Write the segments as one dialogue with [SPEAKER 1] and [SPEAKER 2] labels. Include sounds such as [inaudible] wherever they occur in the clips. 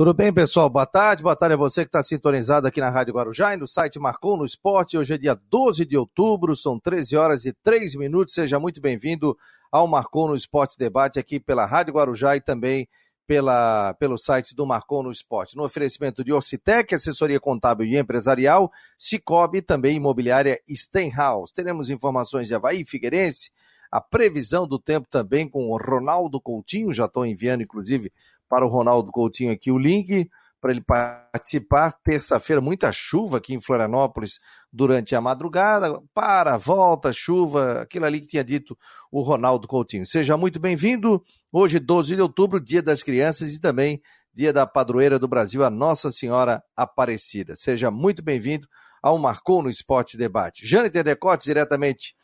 [SPEAKER 1] Tudo bem, pessoal? Boa tarde. Boa tarde a você que está sintonizado aqui na Rádio Guarujá e no site Marcou no Esporte. Hoje é dia 12 de outubro, são 13 horas e 3 minutos. Seja muito bem-vindo ao Marcou no Esporte Debate aqui pela Rádio Guarujá e também pela, pelo site do Marcou no Esporte. No oferecimento de Orcitec, assessoria contábil e empresarial, Cicobi também imobiliária Stenhouse. Teremos informações de Havaí Figueirense, a previsão do tempo também com o Ronaldo Coutinho, já estou enviando inclusive para o Ronaldo Coutinho aqui o link para ele participar. Terça-feira, muita chuva aqui em Florianópolis durante a madrugada. Para, volta, chuva, aquilo ali que tinha dito o Ronaldo Coutinho. Seja muito bem-vindo. Hoje, 12 de outubro, Dia das Crianças e também Dia da Padroeira do Brasil, a Nossa Senhora Aparecida. Seja muito bem-vindo ao Marcou no Esporte Debate. Jâniter Decotes, diretamente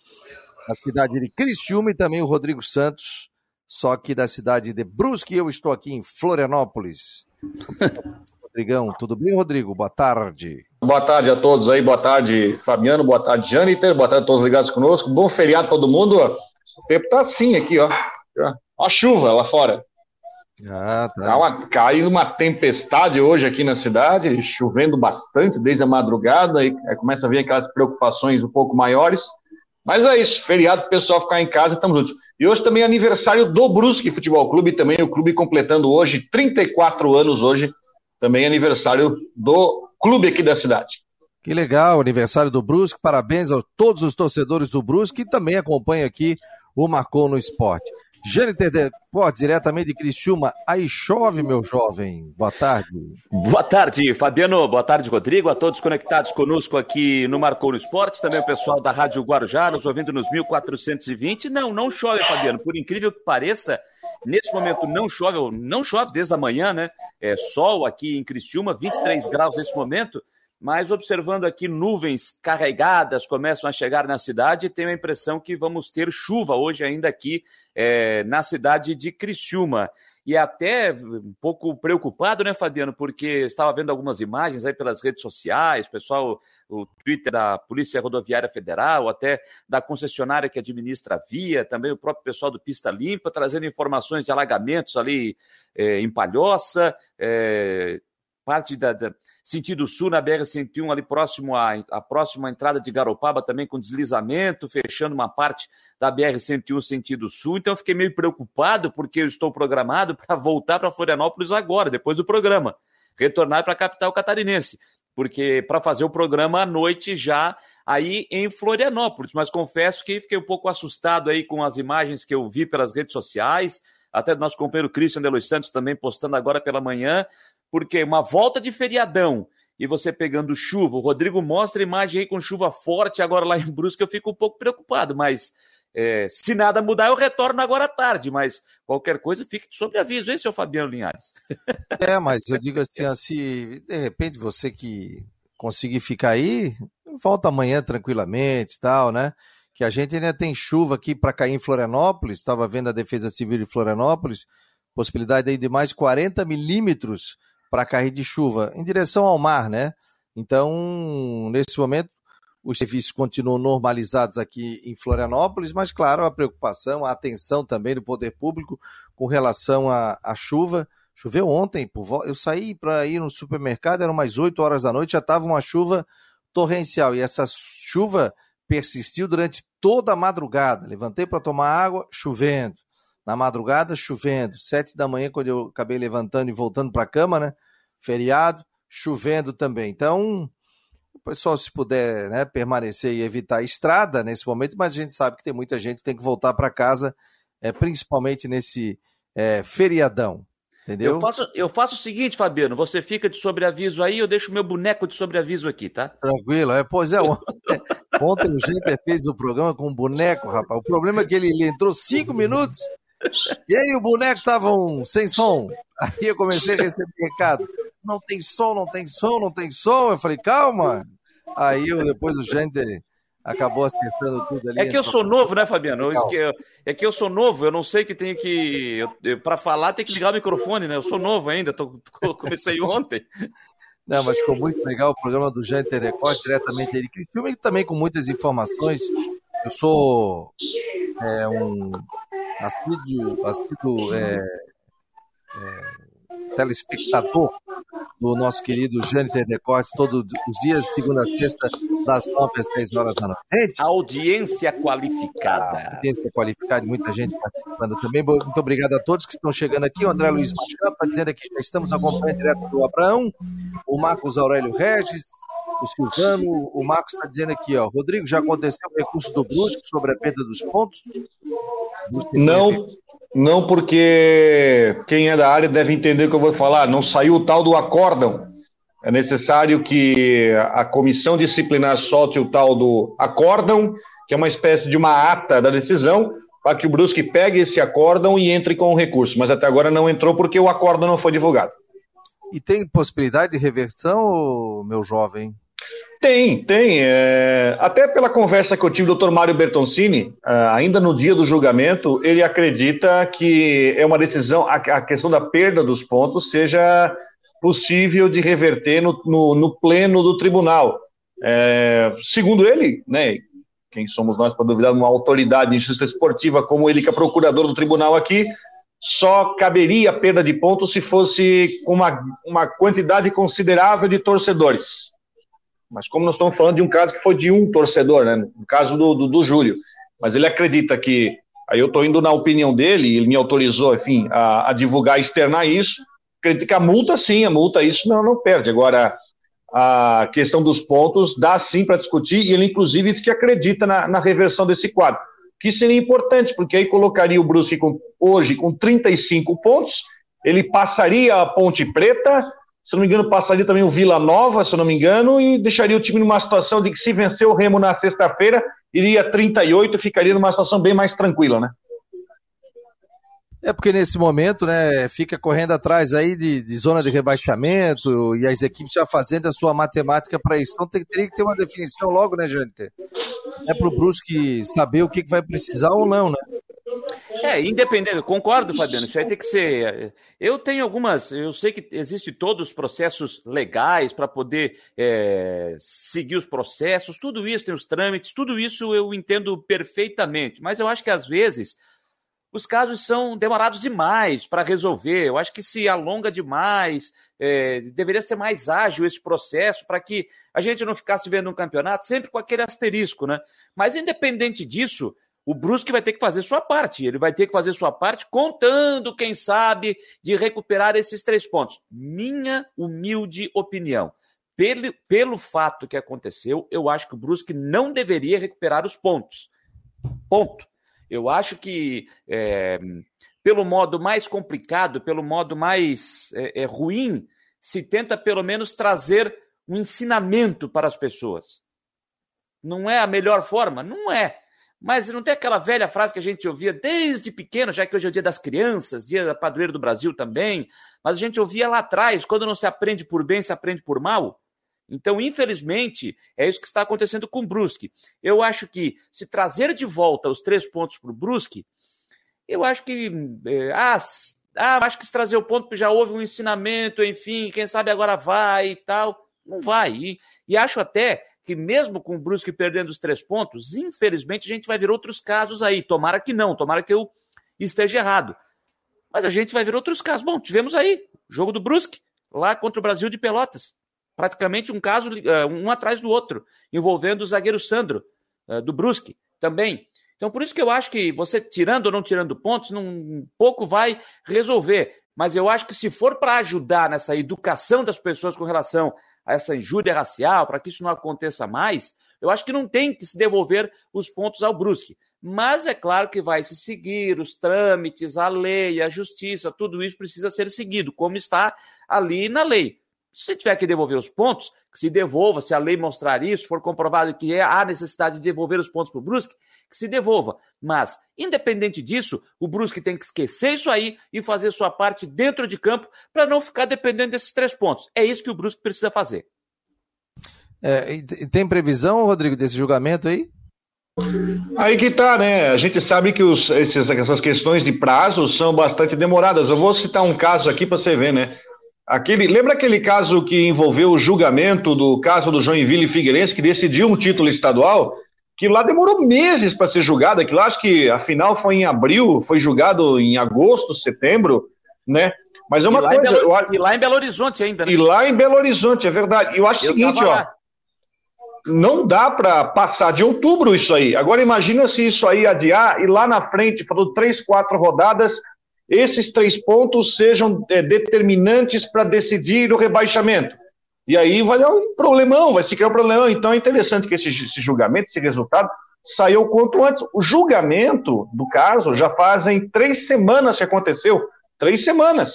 [SPEAKER 1] da cidade de Criciúma, e também o Rodrigo Santos só que da cidade de Brusque. Eu estou aqui em Florianópolis. [laughs] Rodrigão, tudo bem, Rodrigo? Boa tarde.
[SPEAKER 2] Boa tarde a todos aí, boa tarde, Fabiano, boa tarde, Jâniter, boa tarde a todos ligados conosco. Bom feriado todo mundo. O tempo tá assim aqui, ó. Ó a chuva lá fora. Ah, tá. tá uma, caindo uma tempestade hoje aqui na cidade, chovendo bastante desde a madrugada, e aí começa a vir aquelas preocupações um pouco maiores. Mas é isso, feriado, o pessoal ficar em casa, estamos juntos. E hoje também é aniversário do Brusque Futebol Clube, também o clube completando hoje 34 anos hoje, também é aniversário do clube aqui da cidade.
[SPEAKER 1] Que legal, aniversário do Brusque, parabéns a todos os torcedores do Brusque que também acompanham aqui o Marcou no Esporte. Jâniter pô, diretamente de Criciúma, aí chove, meu jovem. Boa tarde.
[SPEAKER 3] Boa tarde, Fabiano. Boa tarde, Rodrigo. A todos conectados conosco aqui no Marcou no Esporte. Também o pessoal da Rádio Guarujá, nos ouvindo nos 1420. Não, não chove, Fabiano. Por incrível que pareça, nesse momento não chove, não chove desde a manhã, né? É sol aqui em Criciúma, 23 graus nesse momento mas observando aqui nuvens carregadas começam a chegar na cidade, tenho a impressão que vamos ter chuva hoje ainda aqui é, na cidade de Criciúma. E até um pouco preocupado, né, Fabiano, porque estava vendo algumas imagens aí pelas redes sociais, pessoal, o Twitter da Polícia Rodoviária Federal, até da concessionária que administra a via, também o próprio pessoal do Pista Limpa, trazendo informações de alagamentos ali é, em Palhoça, é, parte da, da sentido sul na BR-101, ali próximo à, à próxima entrada de Garopaba, também com deslizamento, fechando uma parte da BR-101 sentido sul. Então eu fiquei meio preocupado, porque eu estou programado [laughs] para voltar para Florianópolis agora, depois do programa. Retornar para a capital catarinense, porque para fazer o programa à noite já aí em Florianópolis. Mas confesso que fiquei um pouco assustado aí com as imagens que eu vi pelas redes sociais, até do nosso companheiro Christian de Los Santos também postando agora pela manhã, porque uma volta de feriadão e você pegando chuva, o Rodrigo mostra a imagem aí com chuva forte agora lá em Brusque, eu fico um pouco preocupado, mas é, se nada mudar, eu retorno agora à tarde, mas qualquer coisa fique sobre aviso, hein, seu Fabiano Linhares? [laughs]
[SPEAKER 1] É, mas eu digo assim, se de repente você que conseguir ficar aí, volta amanhã tranquilamente e tal, né? Que a gente ainda tem chuva aqui para cair em Florianópolis, estava vendo a Defesa Civil de Florianópolis, possibilidade aí de mais 40 milímetros para cair de chuva em direção ao mar, né? Então, nesse momento, os serviços continuam normalizados aqui em Florianópolis, mas, claro, a preocupação, a atenção também do poder público com relação à, chuva. Choveu ontem, eu saí para ir no supermercado, eram mais 8 horas da noite, já estava uma chuva torrencial, e essa chuva persistiu durante toda a madrugada. Levantei para tomar água, chovendo na madrugada chovendo, sete da manhã quando eu acabei levantando e voltando para a cama, né? Feriado, chovendo também. Então, o pessoal se puder né, permanecer e evitar a estrada nesse momento, mas a gente sabe que tem muita gente que tem que voltar para casa, é, principalmente nesse é, feriadão. Entendeu?
[SPEAKER 3] Eu faço, eu faço o seguinte, Fabiano, você fica de sobreaviso aí, eu deixo meu boneco de sobreaviso aqui, tá?
[SPEAKER 1] Tranquilo, é, pois é, ontem, ontem o gente fez o programa com um boneco, rapaz. O problema é que ele, ele entrou cinco minutos, e aí o boneco tava um, sem som. Aí eu comecei a receber recado. Não tem som, não tem som, não tem som. Eu falei, calma. Aí eu, depois o gente acabou acertando tudo ali.
[SPEAKER 3] É que eu sou novo, né, Fabiano? É que eu sou novo, eu não sei que tenho que. Para falar tem que ligar o microfone, né? Eu sou novo ainda, tô, comecei ontem.
[SPEAKER 1] Não, mas ficou muito legal o programa do Jâniter Record, diretamente ele. Filme também com muitas informações. Eu sou é, um assíduo, assíduo é, é, telespectador do nosso querido Jâniter Decortes, todos os dias, segunda a sexta, das 9 às 10 horas da noite.
[SPEAKER 3] Gente, audiência qualificada.
[SPEAKER 1] Audiência qualificada, muita gente participando também. Muito obrigado a todos que estão chegando aqui. O André Luiz Machado está dizendo aqui, já estamos acompanhando direto do Abraão, o Marcos Aurélio Regis, o Silvano, o Marcos está dizendo aqui, ó, Rodrigo, já aconteceu o recurso do Brusco sobre a perda dos pontos?
[SPEAKER 2] Não, não porque quem é da área deve entender o que eu vou falar. Não saiu o tal do acórdão. É necessário que a comissão disciplinar solte o tal do acórdão, que é uma espécie de uma ata da decisão, para que o Brusque pegue esse acórdão e entre com o recurso. Mas até agora não entrou porque o acórdão não foi divulgado.
[SPEAKER 1] E tem possibilidade de reversão, meu jovem?
[SPEAKER 2] Tem, tem. É... Até pela conversa que eu tive com o doutor Mário Bertoncini, é, ainda no dia do julgamento, ele acredita que é uma decisão, a questão da perda dos pontos seja possível de reverter no, no, no pleno do tribunal. É... Segundo ele, né, quem somos nós para duvidar de uma autoridade de justiça esportiva como ele, que é procurador do tribunal aqui, só caberia a perda de pontos se fosse com uma, uma quantidade considerável de torcedores. Mas como nós estamos falando de um caso que foi de um torcedor, né? No caso do, do, do Júlio. Mas ele acredita que. Aí eu estou indo na opinião dele, ele me autorizou, enfim, a, a divulgar, externar isso. Acredito que a multa, sim, a multa, isso não, não perde. Agora, a questão dos pontos dá sim para discutir, e ele, inclusive, diz que acredita na, na reversão desse quadro. Que seria importante, porque aí colocaria o Brusque com, hoje com 35 pontos, ele passaria a Ponte Preta, se não me engano, passaria também o Vila Nova, se não me engano, e deixaria o time numa situação de que se vencer o Remo na sexta-feira, iria 38 e ficaria numa situação bem mais tranquila, né?
[SPEAKER 1] É porque nesse momento, né, fica correndo atrás aí de, de zona de rebaixamento e as equipes já fazendo a sua matemática para isso. Então tem, teria que ter uma definição logo, né, Jâniter? É para o Brusque saber o que, que vai precisar ou não, né?
[SPEAKER 3] É, independente, concordo, Fabiano, isso aí tem que ser. Eu tenho algumas, eu sei que existem todos os processos legais para poder é, seguir os processos, tudo isso, tem os trâmites, tudo isso eu entendo perfeitamente, mas eu acho que às vezes os casos são demorados demais para resolver. Eu acho que se alonga demais, é, deveria ser mais ágil esse processo para que a gente não ficasse vendo um campeonato sempre com aquele asterisco, né? Mas independente disso, o Brusque vai ter que fazer sua parte. Ele vai ter que fazer sua parte, contando, quem sabe, de recuperar esses três pontos. Minha humilde opinião. Pelo, pelo fato que aconteceu, eu acho que o Brusque não deveria recuperar os pontos. Ponto. Eu acho que, é, pelo modo mais complicado, pelo modo mais é, é, ruim, se tenta pelo menos trazer um ensinamento para as pessoas. Não é a melhor forma? Não é. Mas não tem aquela velha frase que a gente ouvia desde pequeno, já que hoje é o dia das crianças, dia da padroeira do Brasil também, mas a gente ouvia lá atrás, quando não se aprende por bem, se aprende por mal. Então, infelizmente, é isso que está acontecendo com o Brusque. Eu acho que se trazer de volta os três pontos para o Brusque, eu acho que. É, ah, ah, acho que se trazer o ponto já houve um ensinamento, enfim, quem sabe agora vai e tal. Não vai. E, e acho até que mesmo com o Brusque perdendo os três pontos, infelizmente a gente vai ver outros casos aí. Tomara que não, tomara que eu esteja errado. Mas a gente vai ver outros casos. Bom, tivemos aí jogo do Brusque, lá contra o Brasil de Pelotas. Praticamente um caso, eh, um atrás do outro, envolvendo o zagueiro Sandro, eh, do Brusque, também. Então, por isso que eu acho que você tirando ou não tirando pontos, um pouco vai resolver. Mas eu acho que se for para ajudar nessa educação das pessoas com relação a essa injúria racial, para que isso não aconteça mais, eu acho que não tem que se devolver os pontos ao Brusque. Mas é claro que vai se seguir os trâmites, a lei, a justiça, tudo isso precisa ser seguido, como está ali na lei. Se tiver que devolver os pontos, que se devolva, se a lei mostrar isso, for comprovado que é, há necessidade de devolver os pontos para o Brusque, que se devolva. Mas, independente disso, o Brusque tem que esquecer isso aí e fazer sua parte dentro de campo para não ficar dependendo desses três pontos. É isso que o Brusque precisa fazer.
[SPEAKER 1] É, tem previsão, Rodrigo, desse julgamento aí?
[SPEAKER 2] Aí que tá, né? A gente sabe que os, esses, essas questões de prazo são bastante demoradas. Eu vou citar um caso aqui para você ver, né? Aquele, lembra aquele caso que envolveu o julgamento do caso do Joinville Figueirense, que decidiu um título estadual? que lá demorou meses para ser julgado, aquilo acho que a final foi em abril, foi julgado em agosto, setembro, né? Mas é uma
[SPEAKER 3] e
[SPEAKER 2] coisa.
[SPEAKER 3] Belo, eu... E lá em Belo Horizonte ainda,
[SPEAKER 2] né? E lá em Belo Horizonte, é verdade. Eu acho o seguinte, ó. Não dá para passar de outubro isso aí. Agora imagina se isso aí adiar e lá na frente, falando três, quatro rodadas, esses três pontos sejam é, determinantes para decidir o rebaixamento. E aí vai dar um problemão, vai se criar um problemão. Então é interessante que esse, esse julgamento, esse resultado, saiu quanto antes. O julgamento do caso já fazem três semanas que aconteceu. Três semanas.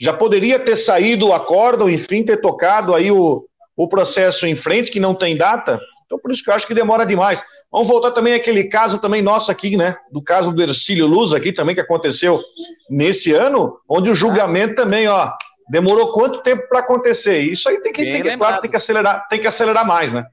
[SPEAKER 2] Já poderia ter saído o acórdão, enfim, ter tocado aí o, o processo em frente, que não tem data. Então, por isso que eu acho que demora demais. Vamos voltar também àquele caso também nosso aqui, né? Do caso do Ercílio Luz aqui também, que aconteceu nesse ano, onde o julgamento também, ó, demorou quanto tempo para acontecer? Isso aí tem que, tem que, claro, tem que acelerar, tem que acelerar mais, né?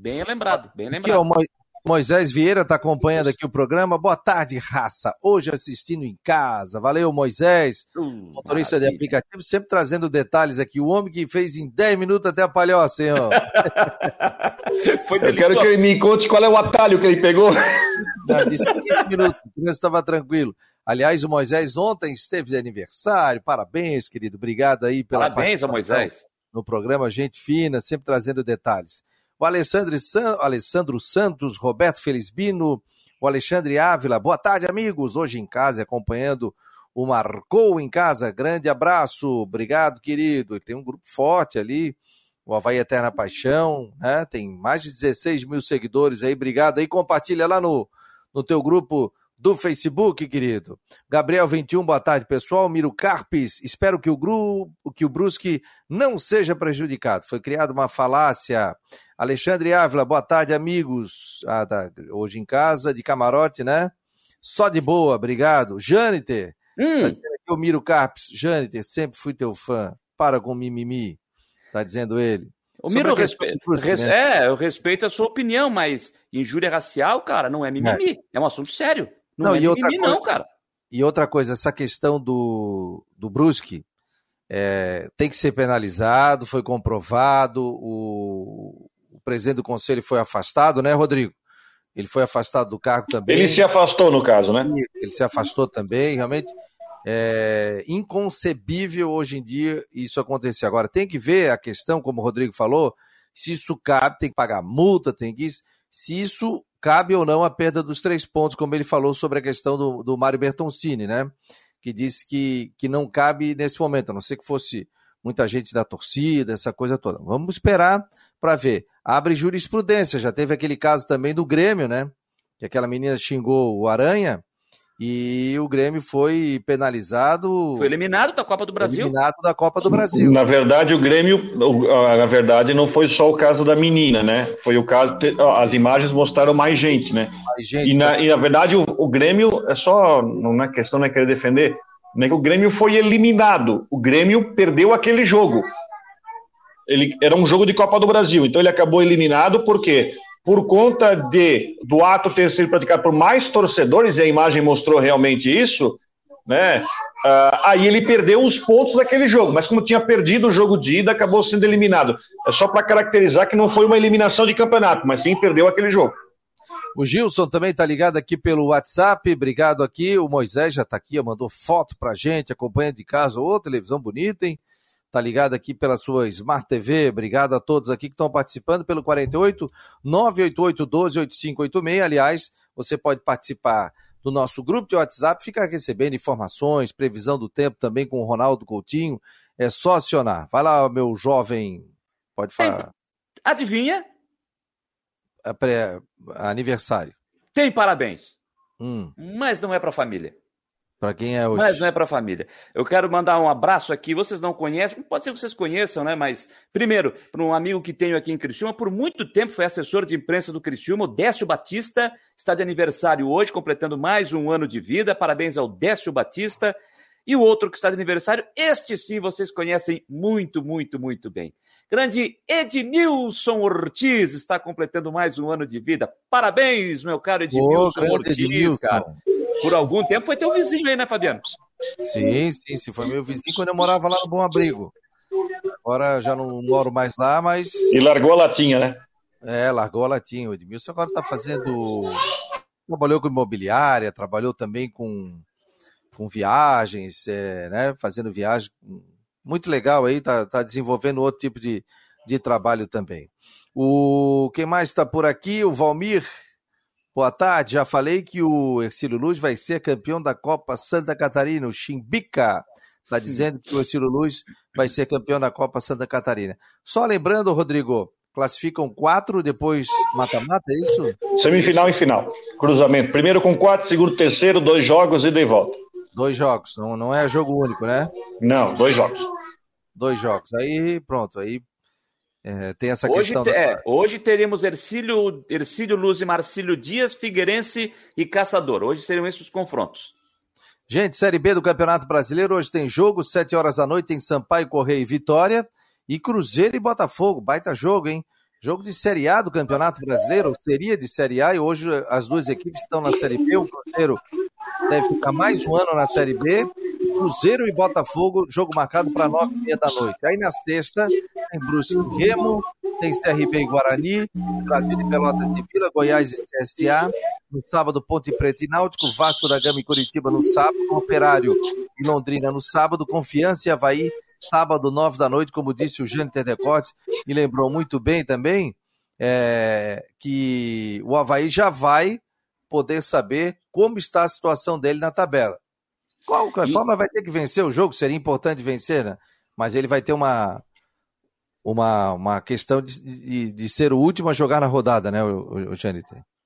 [SPEAKER 3] Bem lembrado, bem lembrado.
[SPEAKER 1] Aqui, ó, Moisés Vieira está acompanhando aqui o programa. Boa tarde, raça. Hoje assistindo em casa. Valeu, Moisés. Uh, motorista maravilha. de aplicativo, sempre trazendo detalhes aqui. O homem que fez em 10 minutos até a palhoça, ó. [laughs]
[SPEAKER 2] Eu quero que ele me conte qual é o atalho que ele pegou. [laughs]
[SPEAKER 1] Não, disse 15 minutos, o estava tranquilo. Aliás, o Moisés ontem esteve de aniversário. Parabéns, querido. Obrigado aí pela
[SPEAKER 3] Parabéns ao Moisés.
[SPEAKER 1] No programa Gente Fina, sempre trazendo detalhes o Alessandro, San... Alessandro Santos, Roberto Felizbino, o Alexandre Ávila. Boa tarde, amigos. Hoje em casa, acompanhando o Marcou em Casa. Grande abraço. Obrigado, querido. Tem um grupo forte ali, o Havaí Eterna Paixão, né? Tem mais de 16 mil seguidores aí. Obrigado aí. Compartilha lá no, no teu grupo do Facebook, querido. Gabriel 21, boa tarde, pessoal. Miro Carpes, espero que o, Gru, que o Brusque não seja prejudicado. Foi criada uma falácia. Alexandre Ávila, boa tarde, amigos. Ah, tá. Hoje em casa, de camarote, né? Só de boa, obrigado. Jâniter, hum. tá o Miro Carpes. Jâniter, sempre fui teu fã. Para com mimimi, tá dizendo ele.
[SPEAKER 3] O Miro, respe... res... Né? é, eu respeito a sua opinião, mas injúria racial, cara, não é mimimi. É, é um assunto sério. Não, não é e outra coisa, não, cara.
[SPEAKER 1] E outra coisa, essa questão do, do Brusque é, tem que ser penalizado, foi comprovado, o, o presidente do conselho foi afastado, né, Rodrigo? Ele foi afastado do cargo também.
[SPEAKER 2] Ele se afastou, no caso, né?
[SPEAKER 1] Ele se afastou também, realmente. É inconcebível hoje em dia isso acontecer. Agora, tem que ver a questão, como o Rodrigo falou, se isso cabe, tem que pagar multa, tem que. Se isso cabe ou não a perda dos três pontos, como ele falou sobre a questão do, do Mário Bertoncini, né? Que disse que, que não cabe nesse momento, a não ser que fosse muita gente da torcida, essa coisa toda. Vamos esperar para ver. Abre jurisprudência, já teve aquele caso também do Grêmio, né? Que aquela menina xingou o Aranha e o Grêmio foi penalizado.
[SPEAKER 3] Foi eliminado da Copa do Brasil.
[SPEAKER 1] Eliminado da Copa do Brasil.
[SPEAKER 2] Na verdade, o Grêmio, na verdade, não foi só o caso da menina, né? Foi o caso. As imagens mostraram mais gente, né? Mais gente. E na, né? e na verdade, o, o, Grêmio é só. Não é questão, não é querer defender. Não é que o Grêmio foi eliminado. O Grêmio perdeu aquele jogo. Ele, era um jogo de Copa do Brasil. Então ele acabou eliminado porque por conta de do ato ter sido praticado por mais torcedores, e a imagem mostrou realmente isso, né? Uh, aí ele perdeu os pontos daquele jogo, mas como tinha perdido o jogo de ida, acabou sendo eliminado. É só para caracterizar que não foi uma eliminação de campeonato, mas sim perdeu aquele jogo.
[SPEAKER 1] O Gilson também está ligado aqui pelo WhatsApp, obrigado aqui. O Moisés já está aqui, mandou foto para gente, acompanha de casa, ô, televisão bonita, hein? Tá ligado aqui pela sua Smart TV. Obrigado a todos aqui que estão participando pelo 48 988 12 8586. Aliás, você pode participar do nosso grupo de WhatsApp, ficar recebendo informações, previsão do tempo também com o Ronaldo Coutinho. É só acionar. Vai lá, meu jovem. Pode falar.
[SPEAKER 3] Adivinha?
[SPEAKER 1] É pré... Aniversário.
[SPEAKER 3] Tem parabéns. Hum. Mas não é para família.
[SPEAKER 1] Para quem é hoje.
[SPEAKER 3] Mas não é para a família. Eu quero mandar um abraço aqui. Vocês não conhecem, pode ser que vocês conheçam, né? Mas, primeiro, para um amigo que tenho aqui em Criciúma, por muito tempo foi assessor de imprensa do Criciúma, o Décio Batista, está de aniversário hoje, completando mais um ano de vida. Parabéns ao Décio Batista. E o outro que está de aniversário, este sim vocês conhecem muito, muito, muito bem. Grande Ednilson Ortiz está completando mais um ano de vida. Parabéns, meu caro Ednilson Ortiz, Ednilson. cara por algum tempo foi teu vizinho aí, né, Fabiano?
[SPEAKER 1] Sim, sim, sim. Foi meu vizinho quando eu morava lá no Bom Abrigo. Agora já não moro mais lá, mas.
[SPEAKER 2] E largou a latinha, né?
[SPEAKER 1] É, largou a latinha. O Edmilson agora está fazendo. Trabalhou com imobiliária, trabalhou também com, com viagens, é, né, fazendo viagem. Muito legal aí, tá, tá desenvolvendo outro tipo de, de trabalho também. O quem mais está por aqui? O Valmir. Boa tarde. Já falei que o Ercílio Luz vai ser campeão da Copa Santa Catarina, o Chimbica. Está dizendo que o Ercílio Luz vai ser campeão da Copa Santa Catarina. Só lembrando, Rodrigo, classificam quatro, depois mata-mata, é isso?
[SPEAKER 2] Semifinal e final. Cruzamento. Primeiro com quatro, segundo, terceiro, dois jogos e de volta.
[SPEAKER 1] Dois jogos, não, não é jogo único, né?
[SPEAKER 2] Não, dois jogos.
[SPEAKER 1] Dois jogos. Aí, pronto, aí é, tem essa
[SPEAKER 3] hoje,
[SPEAKER 1] questão.
[SPEAKER 3] Da... É, hoje teremos Ercílio, Ercílio Luz e Marcílio Dias, Figueirense e Caçador. Hoje seriam esses os confrontos.
[SPEAKER 1] Gente, Série B do Campeonato Brasileiro, hoje tem jogo, 7 horas da noite, tem Sampaio, Correia e Vitória. E Cruzeiro e Botafogo, baita jogo, hein? Jogo de Série A do Campeonato Brasileiro, seria de Série A, e hoje as duas equipes estão na Série B. O Cruzeiro deve ficar mais um ano na Série B. Cruzeiro e Botafogo, jogo marcado para nove e meia da noite. Aí na sexta tem Brusque Remo, tem CRB e Guarani, Brasil e Pelotas de Vila, Goiás e CSA. No sábado, Ponte Preta e Náutico, Vasco da Gama e Curitiba no sábado, Operário e Londrina no sábado, Confiança e Havaí, sábado, nove da noite, como disse o Jânio Tedecote, e lembrou muito bem também, é, que o Havaí já vai poder saber como está a situação dele na tabela. Qualquer e... forma, vai ter que vencer o jogo, seria importante vencer, né? Mas ele vai ter uma, uma, uma questão de, de, de ser o último a jogar na rodada, né, o, o?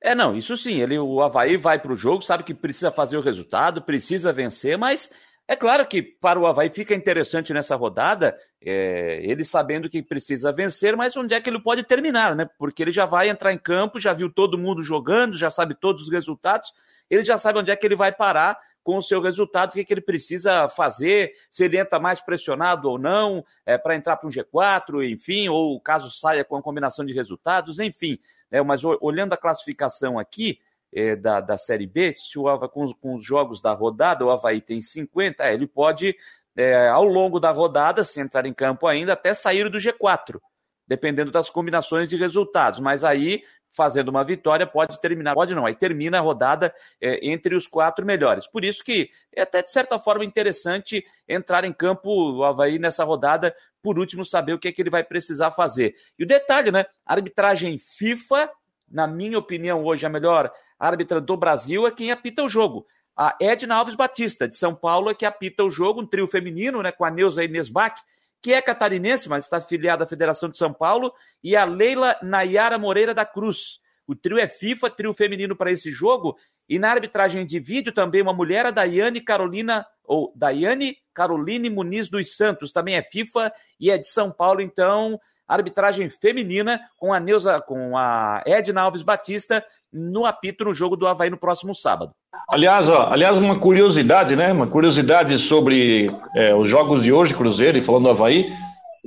[SPEAKER 3] É, não, isso sim. Ele, o Havaí vai para o jogo, sabe que precisa fazer o resultado, precisa vencer, mas é claro que para o Havaí fica interessante nessa rodada, é, ele sabendo que precisa vencer, mas onde é que ele pode terminar, né? Porque ele já vai entrar em campo, já viu todo mundo jogando, já sabe todos os resultados, ele já sabe onde é que ele vai parar com o seu resultado, o que, é que ele precisa fazer, se ele entra mais pressionado ou não, é, para entrar para um G4, enfim, ou caso saia com a combinação de resultados, enfim. É, mas olhando a classificação aqui é, da, da Série B, se o Havaí, com, com, os jogos da rodada, o Havaí tem 50, é, ele pode, é, ao longo da rodada, se entrar em campo ainda, até sair do G4 dependendo das combinações de resultados. Mas aí fazendo uma vitória, pode terminar, pode não, aí termina a rodada é, entre os quatro melhores. Por isso que é até de certa forma interessante entrar em campo o Havaí nessa rodada, por último, saber o que é que ele vai precisar fazer. E o detalhe, né? Arbitragem FIFA, na minha opinião, hoje a melhor árbitra do Brasil é quem apita o jogo. A Edna Alves Batista, de São Paulo, é que apita o jogo, um trio feminino, né? Com a Neuza Inês Bach, que é catarinense, mas está afiliada à Federação de São Paulo, e a Leila Nayara Moreira da Cruz. O trio é FIFA, trio feminino para esse jogo, e na arbitragem de vídeo também uma mulher, a Daiane Carolina, ou Daiane Caroline Muniz dos Santos, também é FIFA e é de São Paulo, então arbitragem feminina com a Neuza, com a Edna Alves Batista no apito no jogo do Havaí no próximo sábado.
[SPEAKER 2] Aliás, ó, aliás, uma curiosidade, né? Uma curiosidade sobre é, os jogos de hoje, Cruzeiro, e falando do Havaí.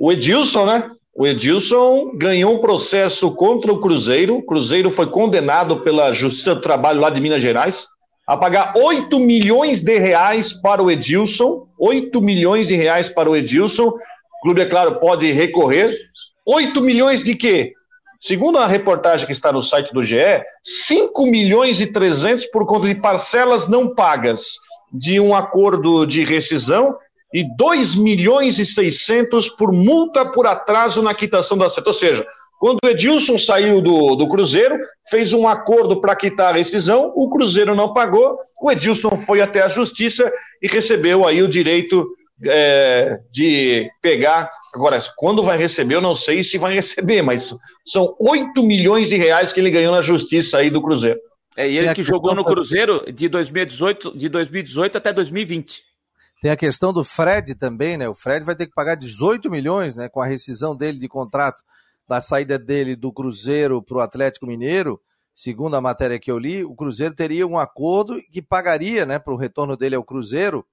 [SPEAKER 2] O Edilson, né? O Edilson ganhou um processo contra o Cruzeiro. O Cruzeiro foi condenado pela Justiça do Trabalho lá de Minas Gerais a pagar 8 milhões de reais para o Edilson. 8 milhões de reais para o Edilson. O clube, é claro, pode recorrer. 8 milhões de quê? Segundo a reportagem que está no site do GE, 5 milhões e 300 por conta de parcelas não pagas de um acordo de rescisão e 2 milhões e 600 por multa por atraso na quitação da seta. Ou seja, quando o Edilson saiu do, do Cruzeiro, fez um acordo para quitar a rescisão, o Cruzeiro não pagou, o Edilson foi até a justiça e recebeu aí o direito é, de pegar. Agora, quando vai receber, eu não sei se vai receber, mas são 8 milhões de reais que ele ganhou na justiça aí do Cruzeiro.
[SPEAKER 3] É, e ele que jogou no Cruzeiro de 2018, de 2018 até 2020.
[SPEAKER 1] Tem a questão do Fred também, né? O Fred vai ter que pagar 18 milhões, né? Com a rescisão dele de contrato da saída dele do Cruzeiro para o Atlético Mineiro. Segundo a matéria que eu li, o Cruzeiro teria um acordo que pagaria, né? Para o retorno dele ao Cruzeiro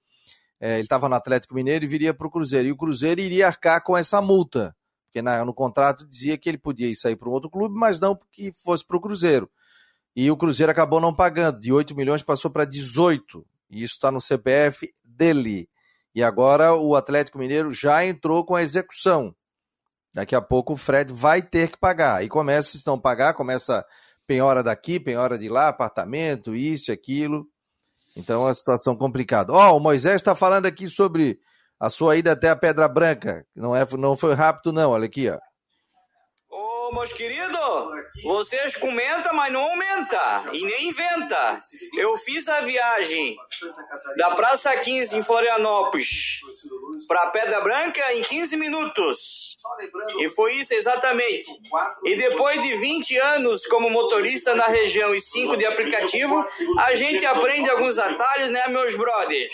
[SPEAKER 1] é, ele estava no Atlético Mineiro e viria para o Cruzeiro. E o Cruzeiro iria arcar com essa multa, porque na, no contrato dizia que ele podia ir sair para um outro clube, mas não que fosse para o Cruzeiro. E o Cruzeiro acabou não pagando, de 8 milhões passou para 18. E isso está no CPF dele. E agora o Atlético Mineiro já entrou com a execução. Daqui a pouco o Fred vai ter que pagar. E começa, se não pagar, começa penhora daqui, penhora de lá, apartamento, isso, aquilo. Então é uma situação complicada. Ó, oh, o Moisés está falando aqui sobre a sua ida até a Pedra Branca. Não, é, não foi rápido, não. Olha aqui, ó.
[SPEAKER 4] Meus queridos, vocês comentam, mas não aumenta e nem inventa. Eu fiz a viagem da Praça 15 em Florianópolis para Pedra Branca em 15 minutos. E foi isso exatamente. E depois de 20 anos como motorista na região e 5 de aplicativo, a gente aprende alguns atalhos, né, meus brothers?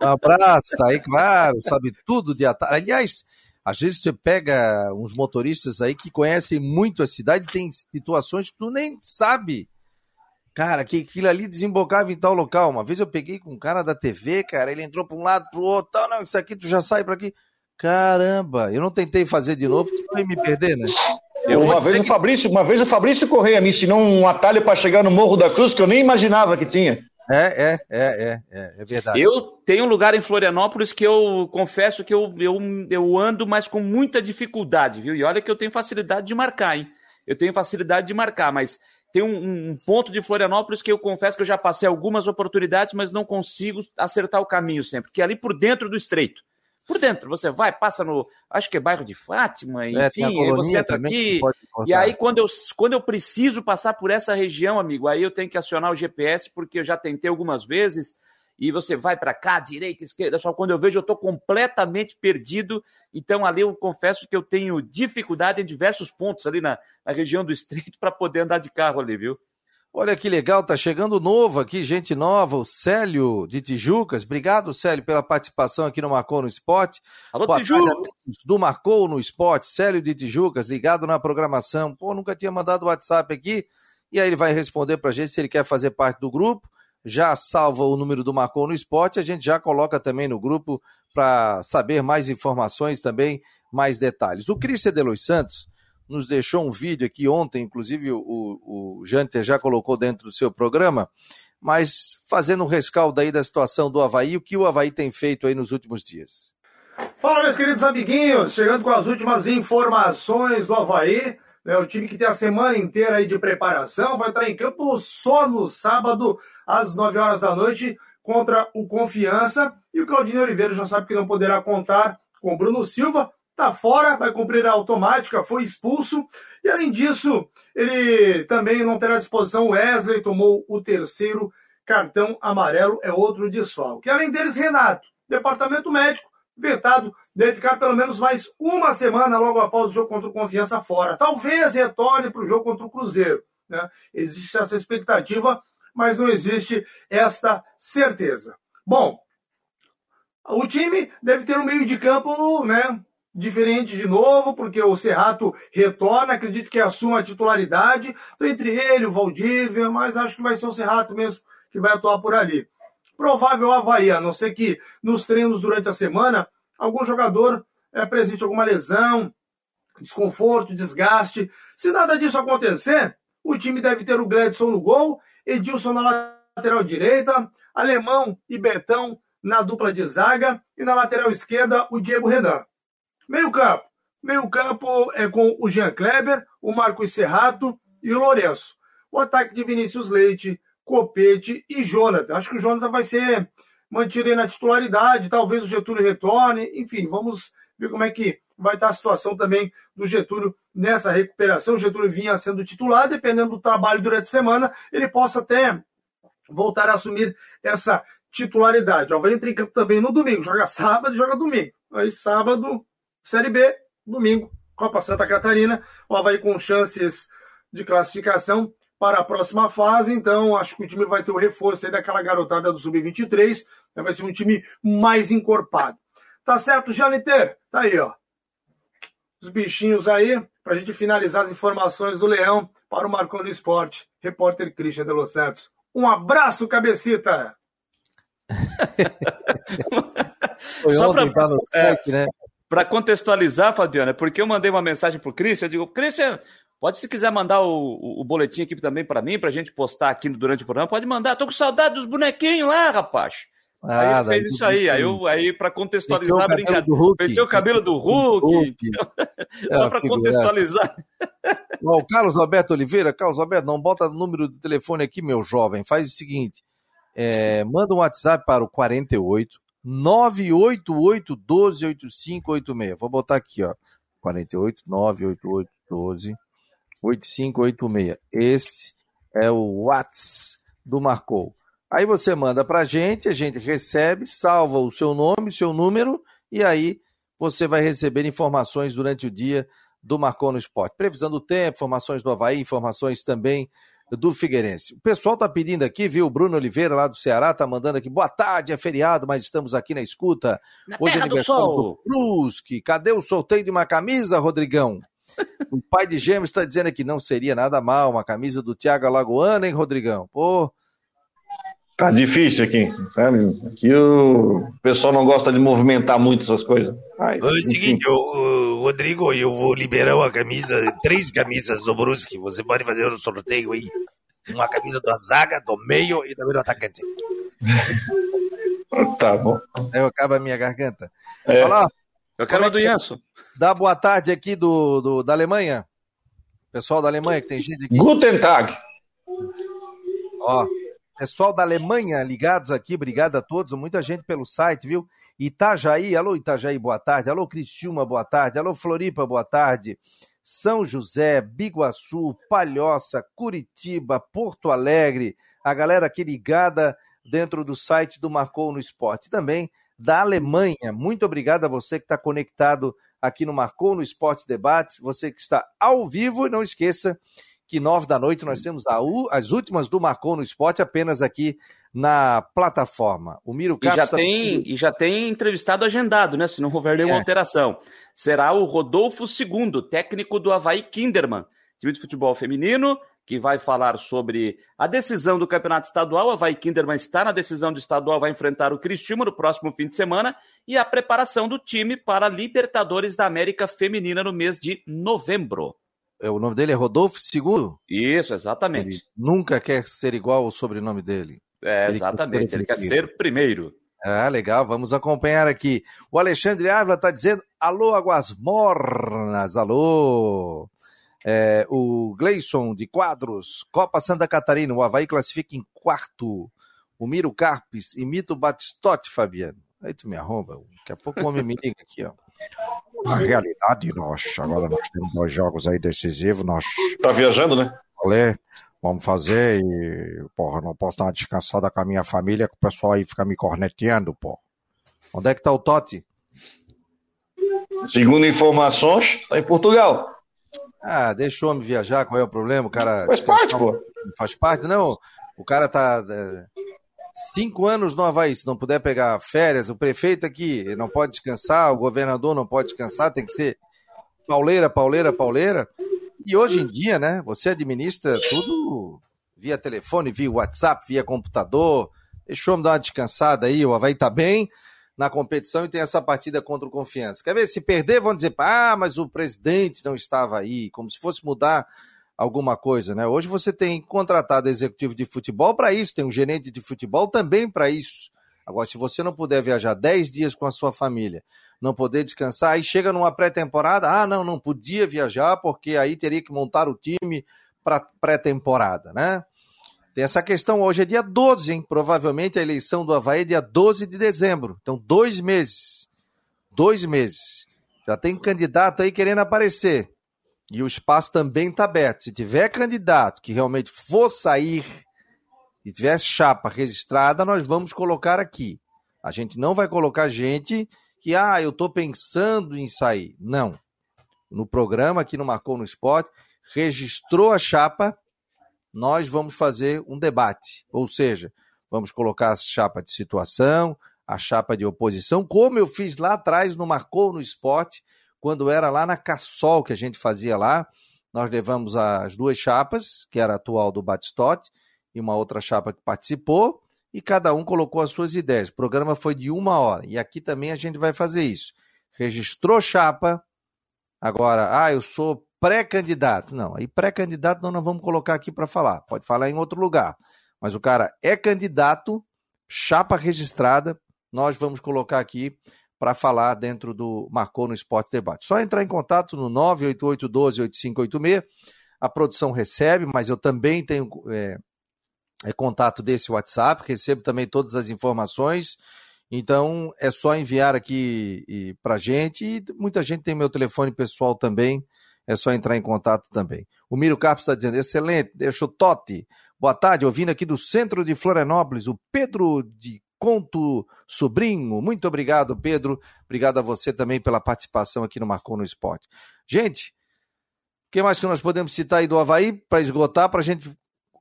[SPEAKER 1] Um abraço, tá aí, claro, sabe tudo de atalho. Aliás, às vezes você pega uns motoristas aí que conhecem muito a cidade, tem situações que tu nem sabe. Cara, que aquilo ali desembocava em tal local. Uma vez eu peguei com um cara da TV, cara, ele entrou para um lado, para o outro, tá, não, isso aqui tu já sai para aqui. Caramba, eu não tentei fazer de novo, porque senão ia me perder, né?
[SPEAKER 2] Eu uma vez, o Fabrício, uma vez o Fabrício Correia me ensinou um atalho para chegar no Morro da Cruz que eu nem imaginava que tinha.
[SPEAKER 1] É, é, é, é, é, é, verdade.
[SPEAKER 3] Eu tenho um lugar em Florianópolis que eu confesso que eu, eu, eu ando, mas com muita dificuldade, viu? E olha que eu tenho facilidade de marcar, hein? Eu tenho facilidade de marcar, mas tem um, um, ponto de Florianópolis que eu confesso que eu já passei algumas oportunidades, mas não consigo acertar o caminho sempre, que é ali por dentro do estreito por dentro. Você vai, passa no, acho que é bairro de Fátima, é, enfim, é, aí você entra aqui. E aí, quando eu, quando eu preciso passar por essa região, amigo, aí eu tenho que acionar o GPS, porque eu já tentei algumas vezes. E você vai para cá, direita, esquerda, só quando eu vejo eu estou completamente perdido. Então, ali eu confesso que eu tenho dificuldade em diversos pontos ali na, na região do estreito [laughs] para poder andar de carro ali, viu?
[SPEAKER 1] Olha que legal, tá chegando novo aqui, gente nova, o Célio de Tijucas. Obrigado, Célio, pela participação aqui no Marcou no Esporte.
[SPEAKER 3] Alô, Tijucas!
[SPEAKER 1] Do Marcou no Esporte, Célio de Tijucas, ligado na programação. Pô, nunca tinha mandado o WhatsApp aqui. E aí ele vai responder pra gente se ele quer fazer parte do grupo. Já salva o número do Marcou no Esporte, a gente já coloca também no grupo para saber mais informações também, mais detalhes. O Cristian Delois Santos nos deixou um vídeo aqui ontem, inclusive o, o Janter já colocou dentro do seu programa, mas fazendo um rescaldo aí da situação do Havaí, o que o Havaí tem feito aí nos últimos dias.
[SPEAKER 5] Fala, meus queridos amiguinhos, chegando com as últimas informações do Havaí, né, o time que tem a semana inteira aí de preparação, vai estar em campo só no sábado, às 9 horas da noite, contra o Confiança, e o Claudinho Oliveira já sabe que não poderá contar com o Bruno Silva, está fora, vai cumprir a automática, foi expulso. E além disso, ele também não terá disposição. Wesley tomou o terceiro cartão amarelo, é outro desfalque. Além deles, Renato, departamento médico, vetado, deve ficar pelo menos mais uma semana logo após o jogo contra o Confiança fora. Talvez retorne para o jogo contra o Cruzeiro. Né? Existe essa expectativa, mas não existe esta certeza. Bom, o time deve ter um meio de campo né, diferente de novo, porque o Serrato retorna, acredito que assuma a titularidade. Estou entre ele, o Valdívia, mas acho que vai ser o Serrato mesmo que vai atuar por ali. Provável Havaí, a não ser que nos treinos durante a semana algum jogador é, apresente alguma lesão, desconforto, desgaste. Se nada disso acontecer, o time deve ter o Gledson no gol, Edilson na lateral direita, Alemão e Betão na dupla de zaga e na lateral esquerda o Diego Renan. Meio campo. Meio campo é com o Jean Kleber, o Marcos Serrato e o Lourenço. O ataque de Vinícius Leite, Copete e Jonathan. Acho que o Jonathan vai ser mantido aí na titularidade, talvez o Getúlio retorne. Enfim, vamos ver como é que vai estar a situação também do Getúlio nessa recuperação. O Getúlio vinha sendo titular, dependendo do trabalho durante a semana, ele possa até voltar a assumir essa titularidade. Ó, vai entrar em campo também no domingo, joga sábado e joga domingo. Aí sábado Série B, domingo, Copa Santa Catarina. O Havaí com chances de classificação para a próxima fase. Então, acho que o time vai ter o reforço aí daquela garotada do Sub-23. Vai ser um time mais encorpado. Tá certo, Janiter? Tá aí, ó. Os bichinhos aí, para a gente finalizar as informações do Leão para o Marcão do Esporte. Repórter Christian de Los Santos. Um abraço, cabecita! [laughs]
[SPEAKER 3] Foi ontem, pra... tá no SEC, é, né? Para contextualizar, Fabiana, é porque eu mandei uma mensagem para o Christian, eu digo, Christian, pode se quiser mandar o, o, o boletim aqui também para mim, para a gente postar aqui durante o programa, pode mandar. Tô com saudade dos bonequinhos lá, rapaz. Ah, aí fez isso aí, aí, eu, aí para contextualizar brincadeira. Pensei o cabelo do Hulk. Hulk. Então, [laughs] só para contextualizar.
[SPEAKER 1] o Carlos Alberto Oliveira, Carlos Alberto, não bota o número do telefone aqui, meu jovem. Faz o seguinte: é, manda um WhatsApp para o 48 988 12 8586. Vou botar aqui, ó. 48 988 12 8586. Esse é o WhatsApp do Marcou. Aí você manda para a gente, a gente recebe, salva o seu nome, seu número, e aí você vai receber informações durante o dia do Marcou no Esporte. Previsão do tempo, informações do Havaí, informações também do Figueirense. O pessoal tá pedindo aqui, viu? O Bruno Oliveira, lá do Ceará, tá mandando aqui. Boa tarde, é feriado, mas estamos aqui na escuta.
[SPEAKER 3] Na Hoje é aniversário do, do
[SPEAKER 1] Brusque. Cadê o sorteio de uma camisa, Rodrigão? o pai de gêmeos está dizendo que não seria nada mal uma camisa do Thiago Alagoano, hein, Rodrigão? Pô.
[SPEAKER 2] Tá difícil aqui, sabe? Aqui o pessoal não gosta de movimentar muito essas coisas.
[SPEAKER 1] Ai, é o seguinte, o, Rodrigo, eu vou liberar uma camisa, três camisas do Brusque. Você pode fazer um sorteio aí. Uma camisa da zaga, do meio e também do atacante. [laughs]
[SPEAKER 2] tá bom.
[SPEAKER 1] Aí eu acabo a minha garganta.
[SPEAKER 3] É. Olha lá. Eu quero uma do Janso.
[SPEAKER 1] Dá boa tarde aqui do, do, da Alemanha. Pessoal da Alemanha, que tem gente aqui.
[SPEAKER 2] Guten Tag.
[SPEAKER 1] Ó, pessoal da Alemanha ligados aqui, obrigado a todos. Muita gente pelo site, viu? Itajaí, alô Itajaí, boa tarde. Alô Criciúma, boa tarde. Alô Floripa, boa tarde. São José, Biguaçu, Palhoça, Curitiba, Porto Alegre. A galera aqui ligada dentro do site do Marcou no Esporte. Também da Alemanha. Muito obrigado a você que está conectado aqui no Marcou no Esporte Debate, você que está ao vivo, e não esqueça que nove da noite nós temos a, as últimas do Marcou no Esporte apenas aqui na plataforma. O Miro
[SPEAKER 3] Carlos... E já, tá... tem, e já tem entrevistado agendado, né? Se não houver nenhuma é. alteração. Será o Rodolfo II, técnico do Havaí Kinderman, time de futebol feminino, que vai falar sobre a decisão do campeonato estadual. A Vai Kinderman está na decisão do estadual, vai enfrentar o Cristiúma no próximo fim de semana e a preparação do time para a Libertadores da América Feminina no mês de novembro.
[SPEAKER 1] É, o nome dele é Rodolfo II?
[SPEAKER 3] Isso, exatamente.
[SPEAKER 1] Ele nunca quer ser igual ao sobrenome dele.
[SPEAKER 3] É, exatamente, ele quer ser, ele quer ser primeiro.
[SPEAKER 1] Ah, legal, vamos acompanhar aqui. O Alexandre Ávila está dizendo: alô, Águas Mornas, alô. É, o Gleison de Quadros, Copa Santa Catarina, o Havaí classifica em quarto. O Miro Carpes imita o Batistote, Fabiano. Aí tu me arromba. Daqui a pouco o homem me liga aqui, ó. Na realidade, nós agora nós temos dois jogos aí decisivos. Nós...
[SPEAKER 2] Tá viajando, né?
[SPEAKER 1] Olê, vamos fazer e, porra, não posso dar uma descansada com a minha família, que o pessoal aí fica me corneteando, pô. Onde é que tá o Totti?
[SPEAKER 2] Segundo informações, tá em Portugal.
[SPEAKER 1] Ah, deixa o homem viajar, qual é o problema? O cara.
[SPEAKER 2] Faz parte, pô.
[SPEAKER 1] Faz parte, não. O cara tá. Cinco anos no Havaí, se não puder pegar férias, o prefeito aqui não pode descansar, o governador não pode descansar, tem que ser pauleira, pauleira, pauleira. E hoje em dia, né, você administra tudo via telefone, via WhatsApp, via computador. Deixa homem dar uma descansada aí, o Havaí tá bem, na competição e tem essa partida contra o Confiança. Quer ver? Se perder, vão dizer, ah, mas o presidente não estava aí, como se fosse mudar alguma coisa, né? Hoje você tem contratado executivo de futebol para isso, tem um gerente de futebol também para isso. Agora, se você não puder viajar 10 dias com a sua família, não poder descansar, aí chega numa pré-temporada, ah, não, não podia viajar porque aí teria que montar o time para pré-temporada, né? Tem essa questão, hoje é dia 12, hein? Provavelmente a eleição do Havaí é dia 12 de dezembro. Então, dois meses. Dois meses. Já tem candidato aí querendo aparecer. E o espaço também está aberto. Se tiver candidato que realmente for sair e tiver chapa registrada, nós vamos colocar aqui. A gente não vai colocar gente que, ah, eu estou pensando em sair. Não. No programa, aqui no Marcou no Esporte, registrou a chapa, nós vamos fazer um debate. Ou seja, vamos colocar a chapa de situação, a chapa de oposição, como eu fiz lá atrás no Marcou no Esporte, quando era lá na Cassol que a gente fazia lá. Nós levamos as duas chapas, que era a atual do Batistote, e uma outra chapa que participou, e cada um colocou as suas ideias. O programa foi de uma hora, e aqui também a gente vai fazer isso. Registrou chapa, agora, ah, eu sou pré-candidato. Não, aí pré-candidato não nós vamos colocar aqui para falar. Pode falar em outro lugar. Mas o cara é candidato, chapa registrada, nós vamos colocar aqui para falar dentro do Marcou no Esporte Debate. Só entrar em contato no 988128586. A produção recebe, mas eu também tenho é, é contato desse WhatsApp, recebo também todas as informações. Então é só enviar aqui para gente e muita gente tem meu telefone pessoal também. É só entrar em contato também. O Miro Carpes está dizendo, excelente, deixa o Totti. Boa tarde, ouvindo aqui do centro de Florianópolis, o Pedro de Conto Sobrinho. Muito obrigado, Pedro. Obrigado a você também pela participação aqui no Marcou no Esporte. Gente, o que mais que nós podemos citar aí do Havaí para esgotar, para a gente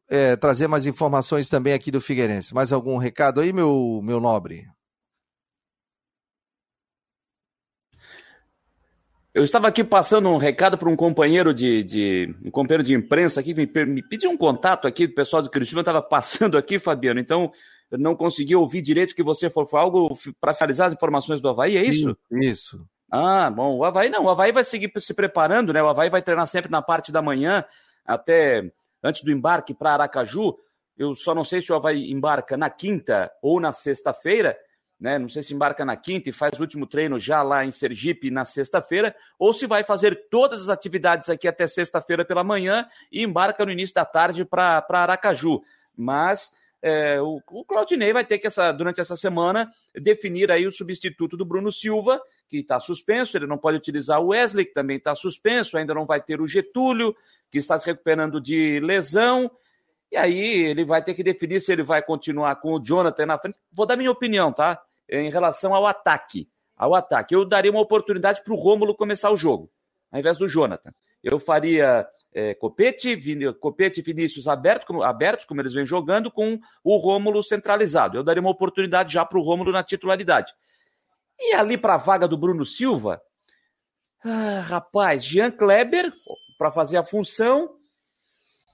[SPEAKER 1] é, trazer mais informações também aqui do Figueirense? Mais algum recado aí, meu, meu nobre?
[SPEAKER 3] Eu estava aqui passando um recado para um companheiro de, de, um companheiro de imprensa aqui, me, me pediu um contato aqui do pessoal do Curitiba, estava passando aqui, Fabiano, então não consegui ouvir direito o que você falou. Foi algo para finalizar as informações do Havaí, é isso?
[SPEAKER 1] Isso.
[SPEAKER 3] Ah, bom, o Havaí não, o Havaí vai seguir se preparando, né? O Havaí vai treinar sempre na parte da manhã, até antes do embarque para Aracaju. Eu só não sei se o Havaí embarca na quinta ou na sexta-feira, né? Não sei se embarca na quinta e faz o último treino já lá em Sergipe na sexta-feira, ou se vai fazer todas as atividades aqui até sexta-feira pela manhã e embarca no início da tarde para Aracaju. Mas é, o, o Claudinei vai ter que, essa, durante essa semana, definir aí o substituto do Bruno Silva, que está suspenso, ele não pode utilizar o Wesley, que também está suspenso, ainda não vai ter o Getúlio, que está se recuperando de lesão. E aí ele vai ter que definir se ele vai continuar com o Jonathan na frente. Vou dar minha opinião, tá? em relação ao ataque. Ao ataque. Eu daria uma oportunidade para o Rômulo começar o jogo, ao invés do Jonathan. Eu faria é, Copete. Copete e Vinícius aberto, como, abertos, como eles vêm jogando, com o Rômulo centralizado. Eu daria uma oportunidade já para o Rômulo na titularidade. E ali para a vaga do Bruno Silva, ah, rapaz, Jean Kleber, para fazer a função,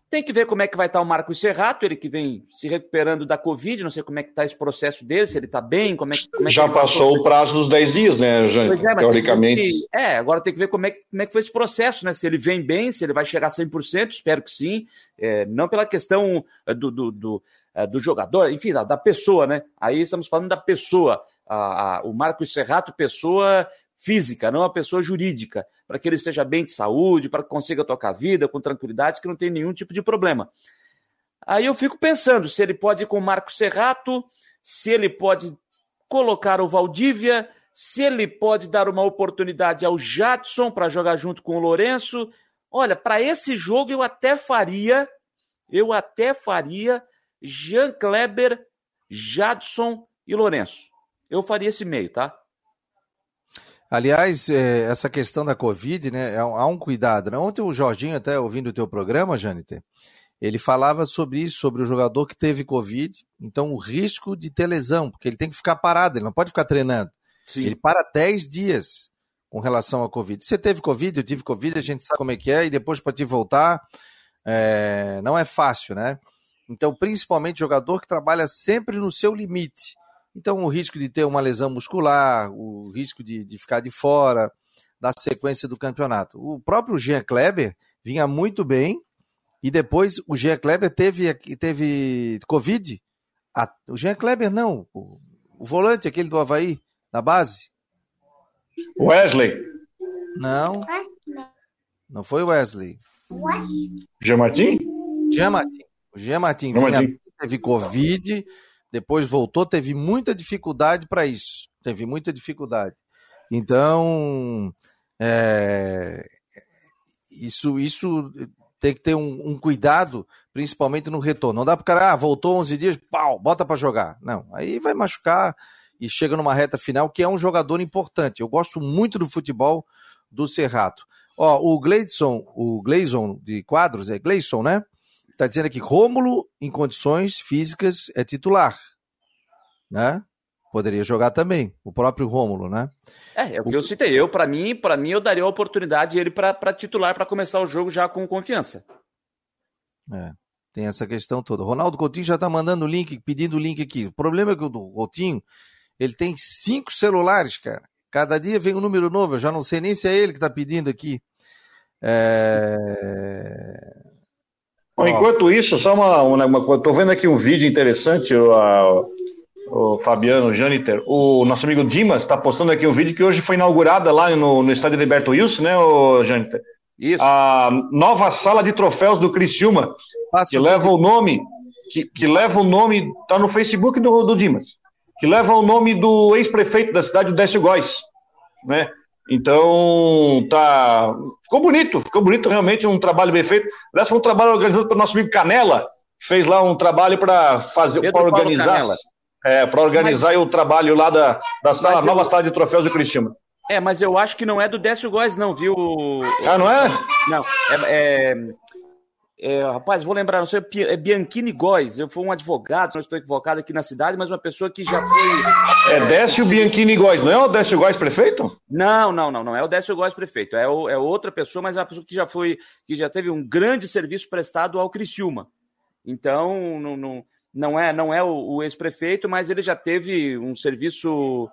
[SPEAKER 3] tem que ver como é que vai estar o Marcos Serrato, ele que vem se recuperando da Covid, não sei como é que está esse processo dele, se ele está bem, como é, como é
[SPEAKER 2] Já
[SPEAKER 3] que
[SPEAKER 2] passou o prazo dos 10 dias, né, Jânio? É, teoricamente.
[SPEAKER 3] Que, é, agora tem que ver como é, como é que foi esse processo, né? Se ele vem bem, se ele vai chegar a 100%, espero que sim. É, não pela questão é, do, do, do, é, do jogador, enfim, da, da, pessoa, né? Aí estamos falando da pessoa. A, a, o Marcos Serrato, pessoa física, não a pessoa jurídica, para que ele esteja bem de saúde, para que consiga tocar a vida com tranquilidade, que não tem nenhum tipo de problema. Aí eu fico pensando se ele pode ir com o Marco Serrato, se ele pode colocar o Valdívia, se ele pode dar uma oportunidade ao Jadson para jogar junto com o Lourenço. Olha, para esse jogo eu até faria, eu até faria Jean Kleber, Jadson e Lourenço. Eu faria esse meio, tá?
[SPEAKER 1] Aliás, é, essa questão da Covid, né, é há um cuidado. Né? Ontem o Jorginho, até ouvindo o teu programa, Jâniter, ele falava sobre isso, sobre o jogador que teve Covid, então o risco de ter lesão, porque ele tem que ficar parado, ele não pode ficar treinando. Sim. Ele para 10 dias com relação à Covid. Você teve Covid, eu tive Covid, a gente sabe como é que é, e depois para te voltar, é, não é fácil, né? Então, principalmente jogador que trabalha sempre no seu limite. Então, o risco de ter uma lesão muscular, o risco de, de ficar de fora da sequência do campeonato. O próprio Jean Kleber vinha muito bem e depois o Jean Kleber teve, teve Covid. o Jean Kleber não, o, o volante, aquele do Havaí, na base.
[SPEAKER 2] Wesley.
[SPEAKER 1] Não. Não foi Wesley.
[SPEAKER 2] Jean Martin?
[SPEAKER 1] Jean Martin. O Jean Martin vinha, teve Covid depois voltou, teve muita dificuldade para isso. Teve muita dificuldade. Então, é, isso, isso tem que ter um, um, cuidado, principalmente no retorno. Não dá para o cara, ah, voltou 11 dias, pau, bota para jogar. Não, aí vai machucar e chega numa reta final, que é um jogador importante. Eu gosto muito do futebol do Serrato. Ó, o Gleison, o Gleison de quadros, é Gleison, né? Está dizendo aqui, Rômulo, em condições físicas, é titular. Né? Poderia jogar também, o próprio Rômulo, né?
[SPEAKER 3] É, é o que eu citei. Eu, para mim, para mim, eu daria a oportunidade ele para titular para começar o jogo já com confiança.
[SPEAKER 1] É, tem essa questão toda. Ronaldo Coutinho já está mandando o link, pedindo o link aqui. O problema é que o Coutinho, ele tem cinco celulares, cara. Cada dia vem um número novo, eu já não sei nem se é ele que está pedindo aqui. É...
[SPEAKER 2] Bom, enquanto isso, só uma, uma, uma Estou vendo aqui um vídeo interessante, o, a, o Fabiano Janiter. O nosso amigo Dimas está postando aqui um vídeo que hoje foi inaugurada lá no, no estádio Liberto Wilson, né, o Janiter? Isso. A nova sala de troféus do Criciúma, Passa que leva o nome que, que leva o nome, tá no Facebook do, do Dimas, que leva o nome do ex-prefeito da cidade, o Décio Góes, né? Então, tá. Ficou bonito, ficou bonito realmente, um trabalho bem feito. Aliás, foi um trabalho organizado pelo nosso amigo Canela, fez lá um trabalho para fazer, para organizar. É, para organizar mas... o trabalho lá da, da sala, nova sala de troféus do Cristiano.
[SPEAKER 3] É, mas eu acho que não é do Décio Góes, não, viu?
[SPEAKER 2] Ah, não é?
[SPEAKER 3] Não, é, é, é, rapaz, vou lembrar, não sei, é Bianchini Góes. Eu fui um advogado, não estou equivocado aqui na cidade, mas uma pessoa que já foi.
[SPEAKER 2] É Décio Bianchini Góes, não é o Décio Góes prefeito?
[SPEAKER 3] Não, não, não, não é o Décio Góes prefeito. É, o, é outra pessoa, mas é uma pessoa que já foi, que já teve um grande serviço prestado ao Criciúma. Então, não, não, não é, não é o, o ex-prefeito, mas ele já teve um serviço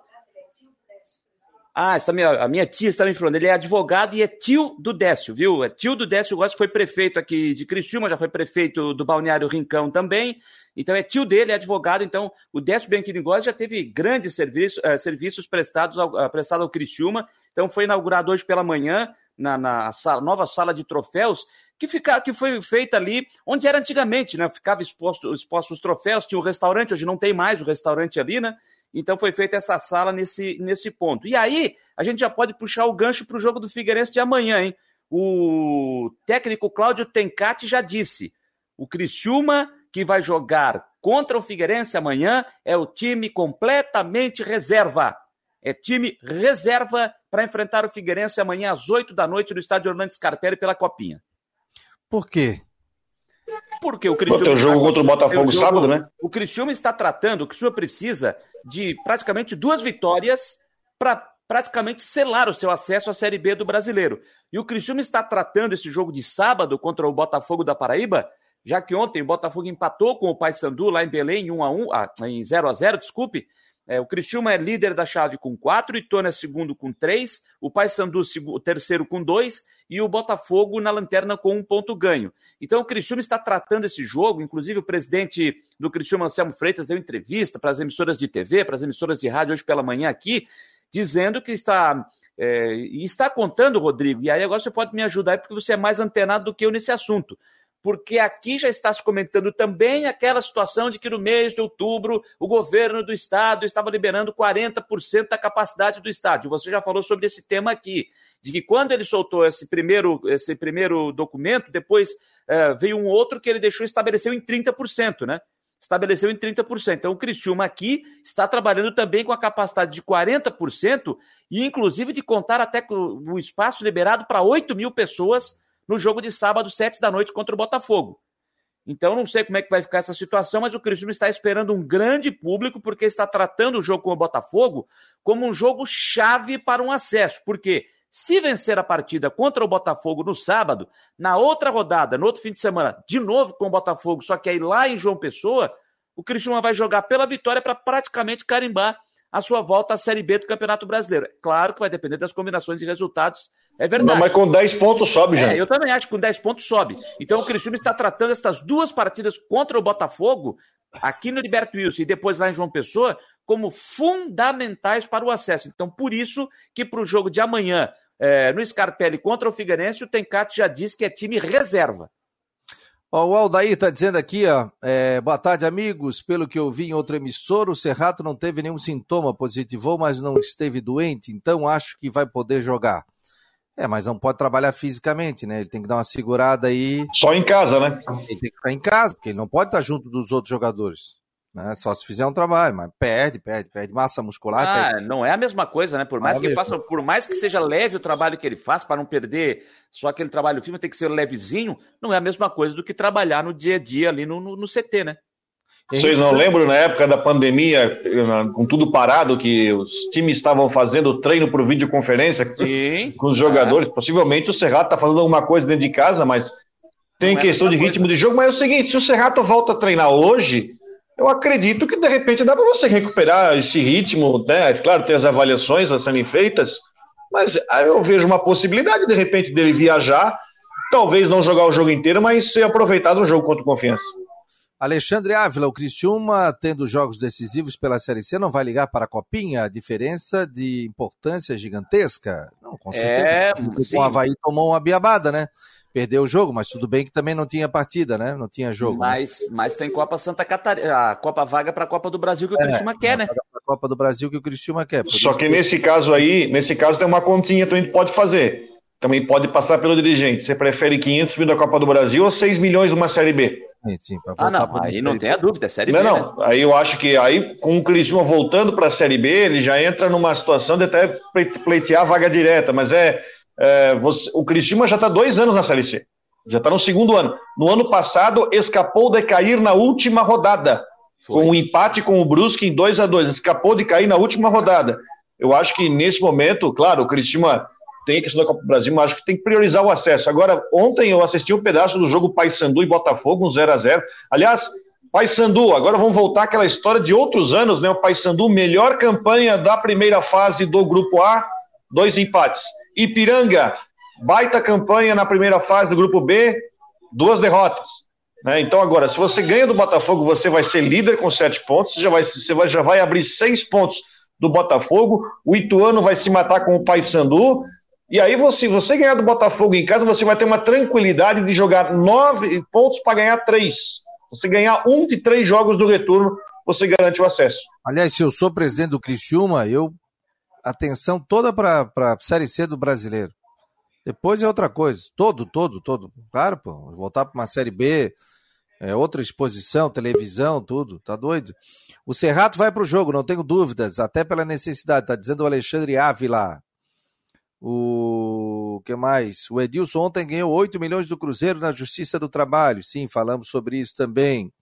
[SPEAKER 3] ah, essa minha, a minha tia está me falando. Ele é advogado e é tio do Décio, viu? É tio do Décio que foi prefeito aqui de Criciúma, já foi prefeito do Balneário Rincão também. Então é tio dele, é advogado. Então o Décio Bianchini Góes já teve grandes serviços, uh, serviços prestados ao, uh, prestado ao Criciúma. Então foi inaugurado hoje pela manhã na, na sala, nova sala de troféus que, fica, que foi feita ali onde era antigamente, né? Ficava exposto, exposto os troféus, tinha um restaurante, hoje não tem mais o restaurante ali, né? Então foi feita essa sala nesse, nesse ponto. E aí, a gente já pode puxar o gancho para o jogo do Figueirense de amanhã, hein? O técnico Cláudio Tencati já disse: o Criciúma que vai jogar contra o Figueirense amanhã é o time completamente reserva. É time reserva para enfrentar o Figueirense amanhã às 8 da noite no estádio Orlando Scarpelli pela Copinha.
[SPEAKER 1] Por quê?
[SPEAKER 3] Porque o Criciúma. Tem
[SPEAKER 2] o jogo contra o Botafogo jogo, sábado, né?
[SPEAKER 3] O Criciúma está tratando, o Criciúma precisa de praticamente duas vitórias para praticamente selar o seu acesso à Série B do Brasileiro. E o Criciúma está tratando esse jogo de sábado contra o Botafogo da Paraíba, já que ontem o Botafogo empatou com o Paysandu lá em Belém em 1 a 1, ah, em 0 a 0, desculpe. É, o Criciúma é líder da chave com 4, Itona é segundo com 3, o Paysandu terceiro com 2 e o Botafogo na lanterna com um ponto ganho. Então o Criciúma está tratando esse jogo, inclusive o presidente do Criciúma, Anselmo Freitas, deu entrevista para as emissoras de TV, para as emissoras de rádio hoje pela manhã aqui, dizendo que está é, está contando, Rodrigo, e aí agora você pode me ajudar porque você é mais antenado do que eu nesse assunto porque aqui já está se comentando também aquela situação de que no mês de outubro o governo do estado estava liberando 40% da capacidade do estádio. Você já falou sobre esse tema aqui, de que quando ele soltou esse primeiro, esse primeiro documento, depois é, veio um outro que ele deixou estabeleceu em 30%, né? Estabeleceu em 30%. Então o Criciúma aqui está trabalhando também com a capacidade de 40% e inclusive de contar até o espaço liberado para 8 mil pessoas no jogo de sábado, sete da noite, contra o Botafogo. Então, não sei como é que vai ficar essa situação, mas o Criciúma está esperando um grande público, porque está tratando o jogo com o Botafogo como um jogo chave para um acesso. Porque se vencer a partida contra o Botafogo no sábado, na outra rodada, no outro fim de semana, de novo com o Botafogo, só que aí lá em João Pessoa, o Criciúma vai jogar pela vitória para praticamente carimbar a sua volta à Série B do Campeonato Brasileiro. Claro que vai depender das combinações de resultados é verdade. Não,
[SPEAKER 2] mas com 10 pontos sobe, já.
[SPEAKER 3] É, eu também acho que com 10 pontos sobe. Então o Criciúma está tratando essas duas partidas contra o Botafogo, aqui no Liberto Wilson e depois lá em João Pessoa, como fundamentais para o acesso. Então, por isso que para o jogo de amanhã, é, no Scarpelli contra o Figueirense, o Tencate já disse que é time reserva.
[SPEAKER 1] Ó, o Aldair está dizendo aqui, ó, é, boa tarde, amigos. Pelo que eu vi em outra emissora, o Serrato não teve nenhum sintoma positivo, mas não esteve doente, então acho que vai poder jogar. É, mas não pode trabalhar fisicamente, né? Ele tem que dar uma segurada aí.
[SPEAKER 2] Só em casa, né?
[SPEAKER 1] Ele tem que ficar em casa, porque ele não pode estar junto dos outros jogadores. Né? Só se fizer um trabalho, mas perde, perde, perde massa muscular.
[SPEAKER 3] Ah,
[SPEAKER 1] perde.
[SPEAKER 3] não é a mesma coisa, né? Por mais é que faça, por mais que seja leve o trabalho que ele faz, para não perder só aquele trabalho firme, tem que ser levezinho, não é a mesma coisa do que trabalhar no dia a dia ali no, no, no CT, né?
[SPEAKER 2] Vocês não lembram na época da pandemia, com tudo parado, que os times estavam fazendo treino por videoconferência Sim, com os jogadores? É. Possivelmente o Serrato está fazendo alguma coisa dentro de casa, mas tem não é questão é de ritmo coisa. de jogo. Mas é o seguinte: se o Serrato volta a treinar hoje, eu acredito que de repente dá para você recuperar esse ritmo, né? Claro, tem as avaliações a serem feitas, mas eu vejo uma possibilidade de repente dele viajar, talvez não jogar o jogo inteiro, mas ser aproveitado no jogo contra o Confiança.
[SPEAKER 1] Alexandre Ávila, o Criciúma, tendo jogos decisivos pela Série C, não vai ligar para a Copinha? A diferença de importância gigantesca? Não, com certeza. É, o Havaí tomou uma biabada, né? perdeu o jogo, mas tudo bem que também não tinha partida, né? Não tinha jogo.
[SPEAKER 3] Né? Mas, né? mas tem Copa Santa Catarina, a Copa Vaga para a Copa do Brasil que o é, Cristiúma quer, né?
[SPEAKER 1] A Copa do Brasil que o Cristiúma quer.
[SPEAKER 2] Só que, que nesse caso aí, nesse caso tem uma continha que a gente pode fazer. Também pode passar pelo dirigente. Você prefere 500 mil da Copa do Brasil ou 6 milhões uma Série B?
[SPEAKER 3] Sim, ah, não, aí não tem a dúvida, é Série
[SPEAKER 2] não,
[SPEAKER 3] B.
[SPEAKER 2] Não, não, né? aí eu acho que aí com o Criciúma voltando para a Série B, ele já entra numa situação de até pleitear a vaga direta, mas é, é você, o Criciúma já está dois anos na Série C, já está no segundo ano. No ano passado escapou de cair na última rodada, Foi. com um empate com o Brusque em 2 a 2 escapou de cair na última rodada. Eu acho que nesse momento, claro, o Criciúma tem a questão da Copa do Brasil, mas acho que tem que priorizar o acesso. Agora, ontem eu assisti um pedaço do jogo Paysandu e Botafogo, um 0 a 0 Aliás, Paysandu, agora vamos voltar àquela história de outros anos, né? O Paysandu, melhor campanha da primeira fase do Grupo A, dois empates. Ipiranga, baita campanha na primeira fase do Grupo B, duas derrotas. Né? Então, agora, se você ganha do Botafogo, você vai ser líder com sete pontos, você já vai, você vai, já vai abrir seis pontos do Botafogo, o Ituano vai se matar com o Paysandu, e aí, você, você ganhar do Botafogo em casa, você vai ter uma tranquilidade de jogar nove pontos para ganhar três. Você ganhar um de três jogos do retorno, você garante o acesso.
[SPEAKER 1] Aliás, se eu sou presidente do Criciúma, eu atenção toda para a Série C do brasileiro. Depois é outra coisa. Todo, todo, todo. Claro, pô. Voltar para uma Série B, é outra exposição, televisão, tudo. Tá doido? O Serrato vai para o jogo, não tenho dúvidas, até pela necessidade. Tá dizendo o Alexandre Ávila. O que mais? O Edilson ontem ganhou 8 milhões do Cruzeiro na Justiça do Trabalho. Sim, falamos sobre isso também.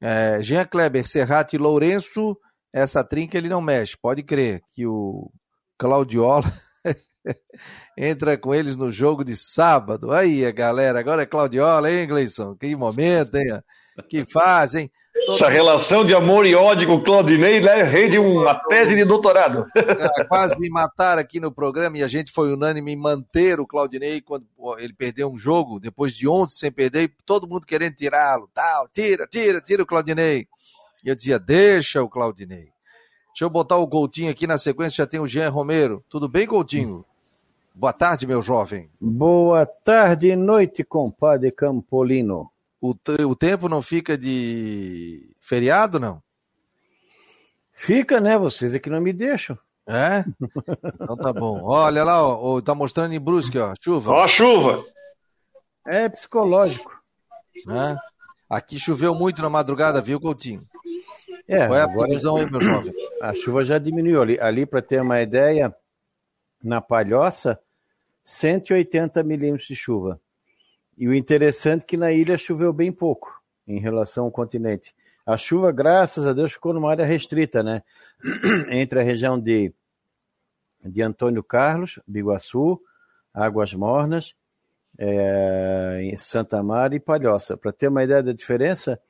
[SPEAKER 1] É, Jean Kleber, Serrato e Lourenço, essa trinca ele não mexe. Pode crer que o Claudiola [laughs] entra com eles no jogo de sábado. Aí, galera, agora é Claudiola, hein, Gleison? Que momento, hein? Que faz, hein?
[SPEAKER 2] Essa relação de amor e ódio com o Claudinei né, rende uma tese de doutorado.
[SPEAKER 1] É, quase me mataram aqui no programa e a gente foi unânime em manter o Claudinei quando ele perdeu um jogo, depois de ontem sem perder, todo mundo querendo tirá-lo, tal, tira, tira, tira o Claudinei. E eu dizia, deixa o Claudinei. Deixa eu botar o Coutinho aqui na sequência, já tem o Jean Romero. Tudo bem, Coutinho? Boa tarde, meu jovem.
[SPEAKER 6] Boa tarde e noite, compadre Campolino
[SPEAKER 1] o, o tempo não fica de feriado, não?
[SPEAKER 6] Fica, né? Vocês é que não me deixam.
[SPEAKER 1] É? Então tá bom. Olha lá, ó, tá mostrando em Brusque, ó, chuva.
[SPEAKER 2] Ó a chuva.
[SPEAKER 6] É psicológico.
[SPEAKER 1] É? Aqui choveu muito na madrugada, viu, Coutinho? É, Qual é a previsão aí, meu jovem?
[SPEAKER 6] A chuva já diminuiu. Ali, ali para ter uma ideia, na Palhoça, 180 milímetros de chuva. E o interessante é que na ilha choveu bem pouco em relação ao continente. A chuva, graças a Deus, ficou numa área restrita, né? [clears throat] Entre a região de, de Antônio Carlos, Biguaçu, Águas Mornas, é, Santa Maria e Palhoça. Para ter uma ideia da diferença,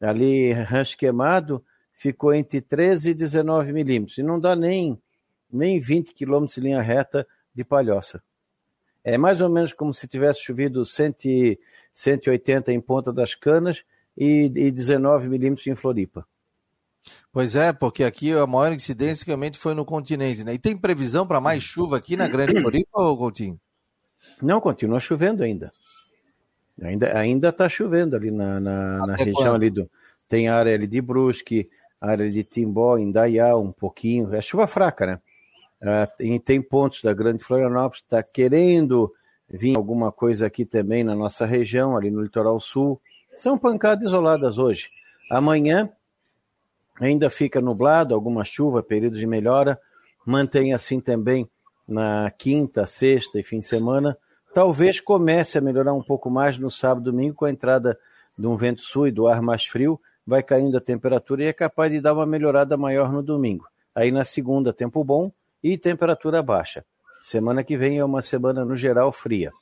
[SPEAKER 6] ali Rancho Queimado ficou entre 13 e 19 milímetros. E não dá nem, nem 20 quilômetros de linha reta de Palhoça. É mais ou menos como se tivesse chovido 100, 180 em Ponta das Canas e, e 19 milímetros em Floripa.
[SPEAKER 1] Pois é, porque aqui a maior incidência realmente foi no continente, né? E tem previsão para mais chuva aqui na Grande Floripa, ou Coutinho?
[SPEAKER 6] Não, continua chovendo ainda. Ainda ainda está chovendo ali na, na, na região ali do tem área ali de Brusque, área de Timbó, Indaiá, um pouquinho. É chuva fraca, né? Uh, tem pontos da Grande Florianópolis, está querendo vir alguma coisa aqui também na nossa região, ali no litoral sul. São pancadas isoladas hoje. Amanhã ainda fica nublado, alguma chuva, período de melhora. Mantém assim também na quinta, sexta e fim de semana. Talvez comece a melhorar um pouco mais no sábado e domingo com a entrada de um vento sul e do ar mais frio. Vai caindo a temperatura e é capaz de dar uma melhorada maior no domingo. Aí na segunda, tempo bom e temperatura baixa. Semana que vem é uma semana, no geral, fria.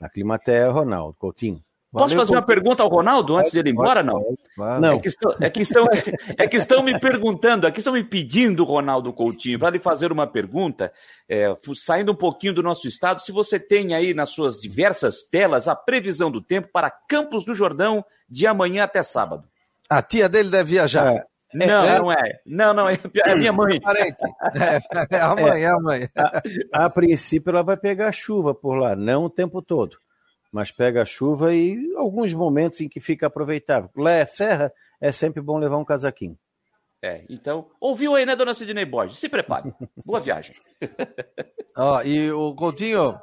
[SPEAKER 6] Na Climatea, Ronaldo Coutinho.
[SPEAKER 3] Posso fazer uma pergunta ao Ronaldo antes de ele ir embora, não? Não. É que, estão, é, que estão, é que estão me perguntando, aqui estão me pedindo, Ronaldo Coutinho, para lhe fazer uma pergunta, é, saindo um pouquinho do nosso estado, se você tem aí nas suas diversas telas a previsão do tempo para Campos do Jordão de amanhã até sábado.
[SPEAKER 1] A tia dele deve viajar. É,
[SPEAKER 3] não, é, não é. Não, não, é, é minha mãe.
[SPEAKER 6] É, é amanhã, é, amanhã. A, a, princípio ela vai pegar chuva por lá, não o tempo todo. mas pega a chuva e alguns momentos em que fica aproveitável. Lá é serra, é sempre bom levar um casaquinho.
[SPEAKER 3] É, então, ouviu aí, né, dona Sidney Borges? Se prepare. Boa viagem.
[SPEAKER 1] Ó, e o Coutinho,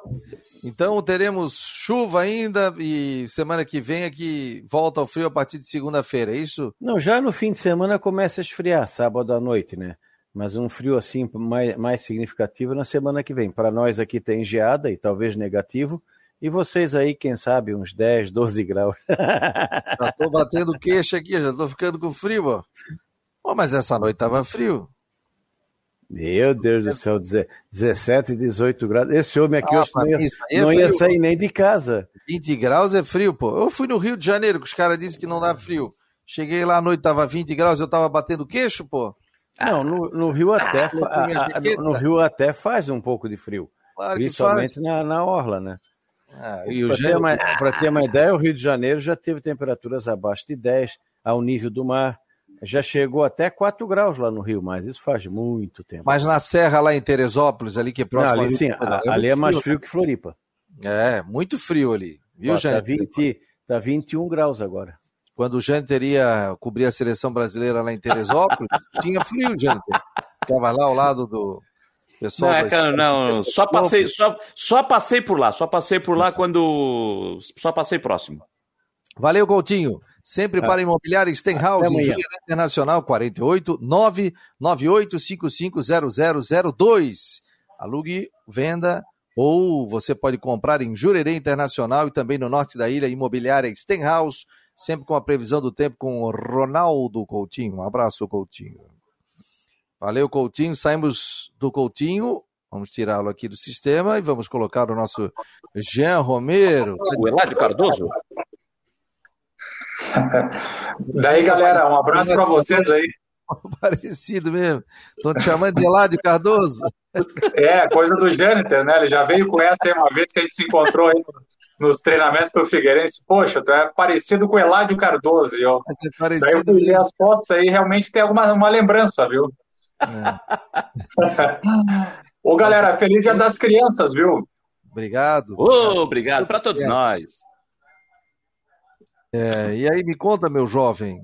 [SPEAKER 1] então teremos chuva ainda e semana que vem é que volta ao frio a partir de segunda-feira, é isso?
[SPEAKER 6] Não, já no fim de semana começa a esfriar, sábado à noite, né? Mas um frio assim mais, mais significativo na semana que vem. Para nós aqui tem geada e talvez negativo, e vocês aí, quem sabe, uns 10, 12 graus. [laughs]
[SPEAKER 1] Já tô batendo queixo aqui, já tô ficando com frio, ó. Oh, mas essa noite tava frio.
[SPEAKER 6] Meu Deus do céu, 17, 18 graus. Esse homem aqui ah, hoje não, ia, é não ia, sair nem de casa.
[SPEAKER 1] 20 graus é frio, pô. Eu fui no Rio de Janeiro, que os caras disseram que não dá frio. Cheguei lá à noite, tava 20 graus, eu tava batendo queixo, pô.
[SPEAKER 6] Não, no, no Rio até ah, a, no, no Rio até faz um pouco de frio. Claro principalmente na, na orla, né? Ah, Para ter, uma, ter uma ideia, o Rio de Janeiro já teve temperaturas abaixo de 10 ao nível do mar. Já chegou até 4 graus lá no Rio, mas isso faz muito tempo.
[SPEAKER 1] Mas na serra lá em Teresópolis, ali que é próximo... Não,
[SPEAKER 6] ali, sim, é ali é mais frio. frio que Floripa.
[SPEAKER 1] É, muito frio ali. Viu,
[SPEAKER 6] Ó, Tá, 20, tá 21 graus agora.
[SPEAKER 1] Quando o Jânio teria cobrir a seleção brasileira lá em Teresópolis, [laughs] tinha frio, Jânio. Ficava lá ao lado do,
[SPEAKER 3] Pessoal não, é, cara, não, só passei, só, só passei por lá, só passei por lá quando. Só passei próximo.
[SPEAKER 1] Valeu, Coutinho. Sempre para imobiliária Stenhouse, em Júlia Internacional 48 998550002. Alugue, venda ou você pode comprar em Jurerê Internacional e também no norte da ilha, imobiliária Stenhouse, sempre com a previsão do tempo com o Ronaldo Coutinho. Um abraço, Coutinho. Valeu, Coutinho. Saímos do Coutinho. Vamos tirá-lo aqui do sistema e vamos colocar o nosso Jean Romero.
[SPEAKER 3] O Eladio Cardoso? [laughs]
[SPEAKER 7] Daí, galera, um abraço para vocês aí. [laughs]
[SPEAKER 1] Parecido mesmo. Estão te chamando de Eladio Cardoso? [laughs]
[SPEAKER 7] É, coisa do Jâniter, né? Ele já veio com essa aí uma vez que a gente se encontrou aí nos treinamentos do Figueirense. Poxa, tu é parecido com o Eladio Cardoso. Eu, é parecido daí eu vi as fotos aí, realmente tem alguma uma lembrança, viu? É. Ô, galera, feliz dia das crianças, viu?
[SPEAKER 1] Obrigado.
[SPEAKER 3] Oh, obrigado para todos nós.
[SPEAKER 1] É, e aí, me conta, meu jovem.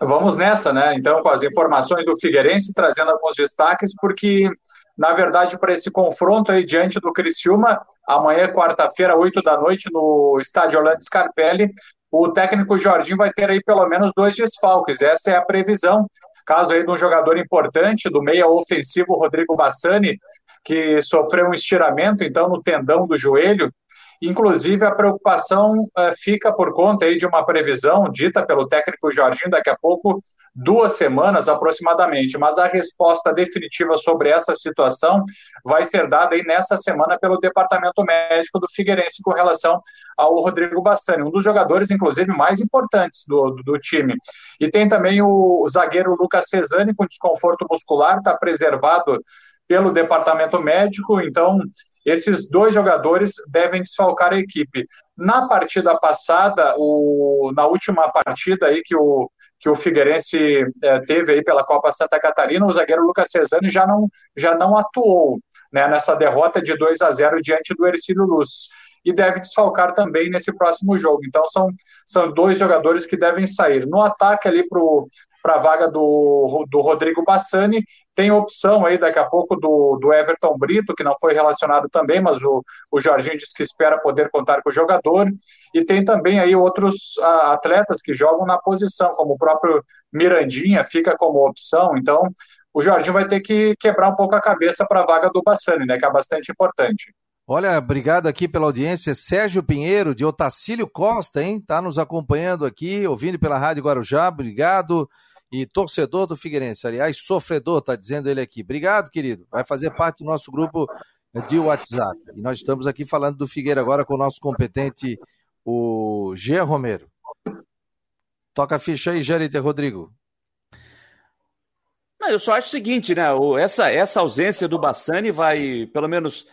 [SPEAKER 7] Vamos nessa, né? Então, com as informações do Figueirense, trazendo alguns destaques, porque, na verdade, para esse confronto aí diante do Criciúma, amanhã, quarta-feira, 8 da noite, no estádio Orlando Scarpelli, o técnico Jorginho vai ter aí pelo menos dois desfalques. Essa é a previsão. Caso aí de um jogador importante, do meia ofensivo Rodrigo Bassani, que sofreu um estiramento, então, no tendão do joelho, Inclusive, a preocupação uh, fica por conta aí de uma previsão dita pelo técnico Jorginho daqui a pouco, duas semanas aproximadamente. Mas a resposta definitiva sobre essa situação vai ser dada aí nessa semana pelo departamento médico do Figueirense com relação ao Rodrigo Bassani, um dos jogadores, inclusive, mais importantes do, do, do time. E tem também o, o zagueiro Lucas Cesani com desconforto muscular, está preservado pelo departamento médico, então esses dois jogadores devem desfalcar a equipe. Na partida passada, o, na última partida aí que o, que o Figueirense é, teve aí pela Copa Santa Catarina, o zagueiro Lucas Cesani já não, já não atuou né, nessa derrota de 2 a 0 diante do Ercílio Luz. E deve desfalcar também nesse próximo jogo. Então são, são dois jogadores que devem sair. No ataque ali para a vaga do, do Rodrigo Bassani. Tem opção aí daqui a pouco do, do Everton Brito, que não foi relacionado também, mas o, o Jorginho disse que espera poder contar com o jogador. E tem também aí outros atletas que jogam na posição, como o próprio Mirandinha fica como opção. Então, o Jorginho vai ter que quebrar um pouco a cabeça para a vaga do Bassani, né, que é bastante importante.
[SPEAKER 1] Olha, obrigado aqui pela audiência. Sérgio Pinheiro, de Otacílio Costa, hein? Tá nos acompanhando aqui, ouvindo pela Rádio Guarujá. Obrigado e torcedor do Figueirense. Aliás, sofredor, tá dizendo ele aqui. Obrigado, querido. Vai fazer parte do nosso grupo de WhatsApp. E nós estamos aqui falando do Figueira agora com o nosso competente, o Jean Romero. Toca a ficha aí, Jériter Rodrigo.
[SPEAKER 3] Não, eu só acho o seguinte, né? Essa, essa ausência do Bassani vai, pelo menos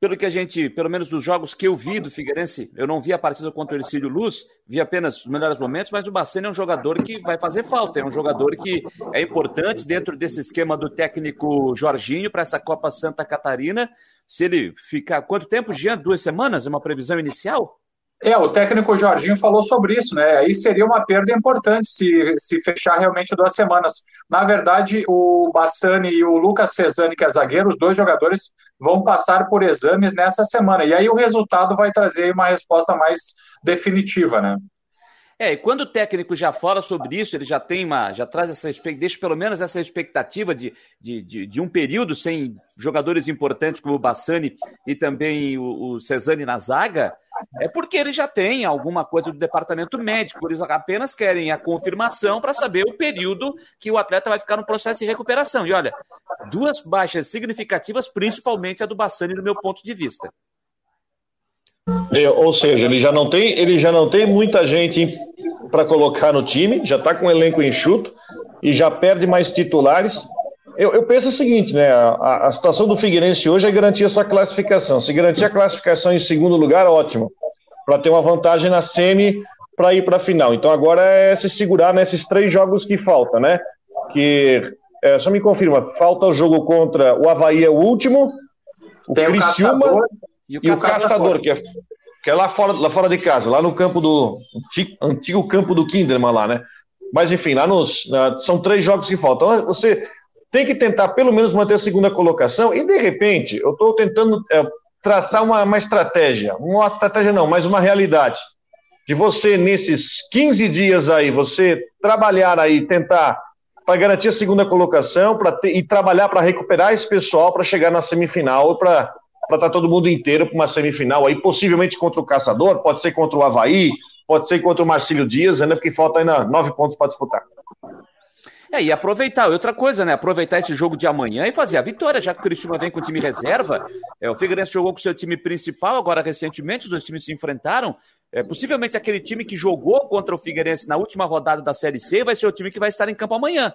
[SPEAKER 3] pelo que a gente, pelo menos dos jogos que eu vi do Figueirense, eu não vi a partida contra o Ercílio Luz, vi apenas os melhores momentos, mas o Bacena é um jogador que vai fazer falta, é um jogador que é importante dentro desse esquema do técnico Jorginho para essa Copa Santa Catarina. Se ele ficar. Quanto tempo, Jean? Duas semanas? É uma previsão inicial?
[SPEAKER 7] É, o técnico Jorginho falou sobre isso, né? Aí seria uma perda importante se, se fechar realmente duas semanas. Na verdade, o Bassani e o Lucas Cesani, que é zagueiro, os dois jogadores vão passar por exames nessa semana. E aí o resultado vai trazer uma resposta mais definitiva, né?
[SPEAKER 3] É, e quando o técnico já fala sobre isso, ele já tem uma, já traz essa deixa pelo menos essa expectativa de, de, de, de um período sem jogadores importantes como o Bassani e também o, o Cesani na zaga, é porque ele já tem alguma coisa do departamento médico, eles apenas querem a confirmação para saber o período que o atleta vai ficar no processo de recuperação. E olha, duas baixas significativas, principalmente a do Bassani, no meu ponto de vista.
[SPEAKER 2] Ou seja, ele já não tem, ele já não tem muita gente para colocar no time, já está com o elenco enxuto e já perde mais titulares. Eu, eu penso o seguinte, né? A, a, situação do Figueirense hoje é garantir a sua classificação. Se garantir a classificação em segundo lugar, ótimo, para ter uma vantagem na semi para ir para a final. Então agora é se segurar nesses três jogos que faltam, né? Que é, só me confirma, falta o jogo contra o Havaí é o último, o Tem Criciúma. O e o, e Caçador, o Caçador que, é, que é lá fora, lá fora de casa, lá no campo do. Antigo campo do Kinderman lá, né? Mas enfim, lá nos. São três jogos que faltam. Então, você tem que tentar pelo menos manter a segunda colocação e de repente, eu estou tentando é, traçar uma, uma estratégia. Uma estratégia não, mas uma realidade. De você, nesses 15 dias aí, você trabalhar aí, tentar para garantir a segunda colocação pra ter, e trabalhar para recuperar esse pessoal para chegar na semifinal para para estar tá todo mundo inteiro para uma semifinal aí, possivelmente contra o Caçador, pode ser contra o Havaí, pode ser contra o Marcílio Dias, ainda porque falta ainda nove pontos para disputar.
[SPEAKER 3] É, e aproveitar, outra coisa, né? Aproveitar esse jogo de amanhã e fazer a vitória, já que o Cristiano vem com o time reserva. É, o Figueirense jogou com o seu time principal, agora recentemente os dois times se enfrentaram. É, possivelmente aquele time que jogou contra o Figueirense na última rodada da Série C vai ser o time que vai estar em campo amanhã,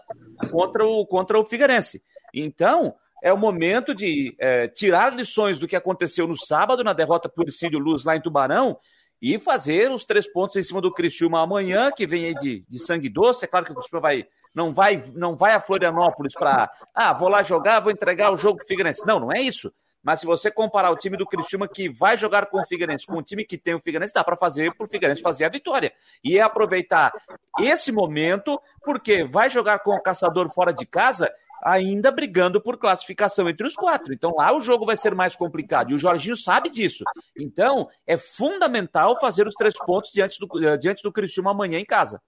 [SPEAKER 3] contra o, contra o Figueirense. Então, é o momento de é, tirar lições do que aconteceu no sábado, na derrota por Cílio Luz lá em Tubarão, e fazer os três pontos em cima do Criciúma amanhã, que vem aí de, de sangue doce. É claro que o Criciúma vai, não, vai, não vai a Florianópolis para, ah, vou lá jogar, vou entregar o jogo Figueirense. Não, não é isso. Mas se você comparar o time do Criciúma que vai jogar com o Figueirense com o time que tem o Figueirense, dá para fazer para o Figueirense fazer a vitória. E é aproveitar esse momento, porque vai jogar com o Caçador fora de casa ainda brigando por classificação entre os quatro. Então lá o jogo vai ser mais complicado. E o Jorginho sabe disso. Então é fundamental fazer os três pontos diante do, eh, diante do Criciúma amanhã em casa.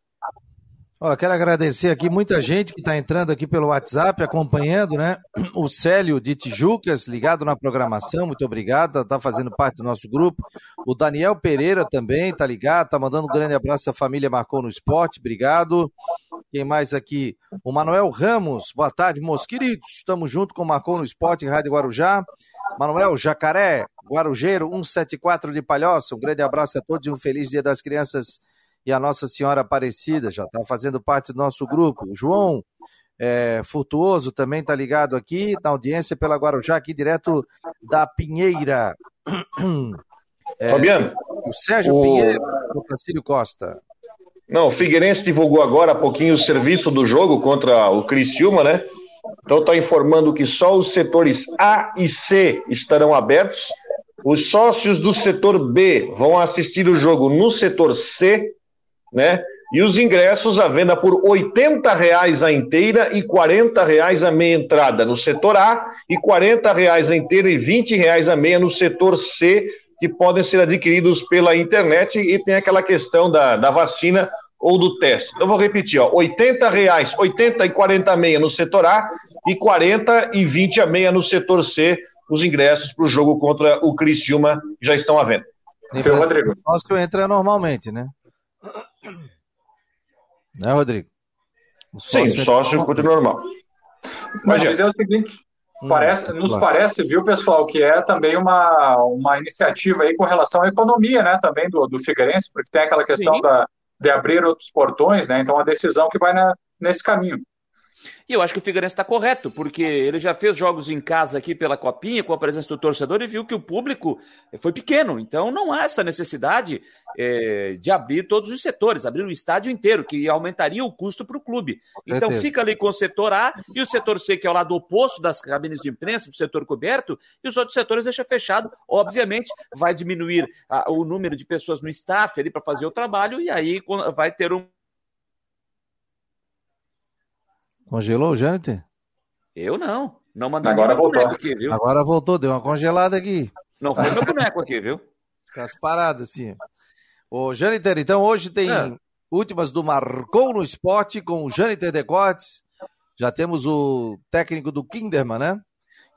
[SPEAKER 1] Quero agradecer aqui muita gente que está entrando aqui pelo WhatsApp, acompanhando, né? O Célio de Tijucas, ligado na programação, muito obrigado, está fazendo parte do nosso grupo. O Daniel Pereira também está ligado, está mandando um grande abraço à família Marcou no Esporte, obrigado. Quem mais aqui? O Manuel Ramos, boa tarde, meus queridos. Estamos junto com o Marcou no Esporte, Rádio Guarujá. Manuel Jacaré, Guarujeiro 174 de Palhoça. Um grande abraço a todos e um feliz Dia das Crianças e a Nossa Senhora Aparecida, já está fazendo parte do nosso grupo. O João é, Furtuoso também está ligado aqui na audiência pela Guarujá, aqui direto da Pinheira. [clears throat]
[SPEAKER 2] É, Fabiano.
[SPEAKER 1] O Sérgio o... Pinheiro, o Cacílio Costa.
[SPEAKER 2] Não, o Figueirense divulgou agora há pouquinho o serviço do jogo contra o Criciúma, né? Então está informando que só os setores A e C estarão abertos. Os sócios do setor B vão assistir o jogo no setor C, né? E os ingressos à venda por R$ reais a inteira e R$ reais a meia entrada no setor A e R$ reais a inteira e R$ reais a meia no setor C, que podem ser adquiridos pela internet e tem aquela questão da, da vacina ou do teste. Então vou repetir, ó, 80 reais, 80 e 40 meia no setor A e 40 e 20 a meia no setor C, os ingressos para o jogo contra o Criciúma já estão à venda.
[SPEAKER 1] Seu Rodrigo. O sócio entra normalmente, né? Né, Rodrigo?
[SPEAKER 2] O Sim, o sócio continua normal.
[SPEAKER 7] Mas, Mas é o seguinte, Parece, nos parece, viu, pessoal, que é também uma, uma iniciativa aí com relação à economia, né, também do, do Figueirense, porque tem aquela questão da, de abrir outros portões, né, então a decisão que vai na, nesse caminho.
[SPEAKER 3] E eu acho que o Figueirense está correto, porque ele já fez jogos em casa aqui pela Copinha, com a presença do torcedor, e viu que o público foi pequeno. Então não há essa necessidade é, de abrir todos os setores, abrir o estádio inteiro, que aumentaria o custo para o clube. Então fica ali com o setor A e o setor C, que é o lado oposto das cabines de imprensa, do setor coberto, e os outros setores deixa fechado. Obviamente, vai diminuir a, o número de pessoas no staff ali para fazer o trabalho, e aí vai ter um
[SPEAKER 1] Congelou o Jâniter?
[SPEAKER 3] Eu não. Não mandei
[SPEAKER 7] Agora voltou.
[SPEAKER 1] Aqui, viu? Agora voltou, deu uma congelada aqui.
[SPEAKER 3] Não foi meu boneco aqui, viu?
[SPEAKER 1] Com as paradas, assim. Ô, Jâniter, então hoje tem é. últimas do Marcou no Esporte com o Jâniter Decotes. Já temos o técnico do Kinderman, né?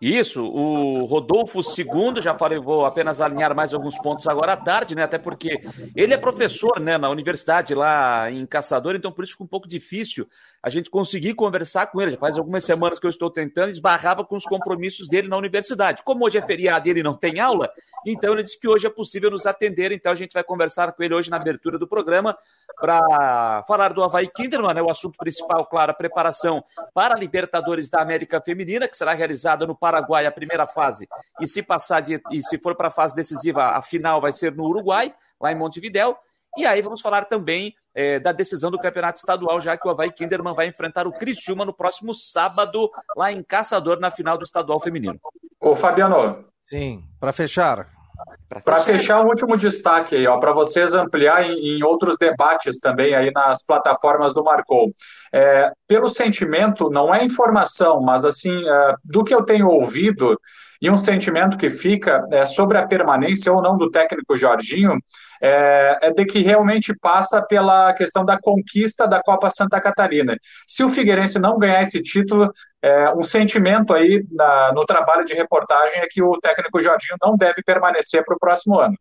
[SPEAKER 3] Isso, o Rodolfo II, já falei, vou apenas alinhar mais alguns pontos agora à tarde, né? Até porque ele é professor, né, na universidade lá em Caçador, então por isso fica um pouco difícil a gente conseguir conversar com ele. Já faz algumas semanas que eu estou tentando, esbarrava com os compromissos dele na universidade. Como hoje é feriado e ele não tem aula, então ele disse que hoje é possível nos atender, então a gente vai conversar com ele hoje na abertura do programa para falar do Havaí Kinderman, né? O assunto principal, claro, a preparação para a Libertadores da América Feminina, que será realizada no Paraguai a primeira fase, e se passar de, e se for para a fase decisiva, a final vai ser no Uruguai, lá em Montevidéu. E aí vamos falar também é, da decisão do campeonato estadual, já que o Havaí Kinderman vai enfrentar o Criciúma no próximo sábado, lá em Caçador, na final do estadual feminino.
[SPEAKER 7] Ô, Fabiano.
[SPEAKER 1] Sim, para fechar.
[SPEAKER 7] Para fechar, um último destaque aí, ó, para vocês ampliar em, em, outros debates também aí nas plataformas do Marcou. É, pelo sentimento, não é informação, mas assim, é, do que eu tenho ouvido, e um sentimento que fica é, sobre a permanência ou não do técnico Jorginho é, é, de que realmente passa pela questão da conquista da Copa Santa Catarina. Se o Figueirense não ganhar esse título, é, um sentimento aí na, no trabalho de reportagem é que o técnico Jorginho não deve permanecer para o próximo ano.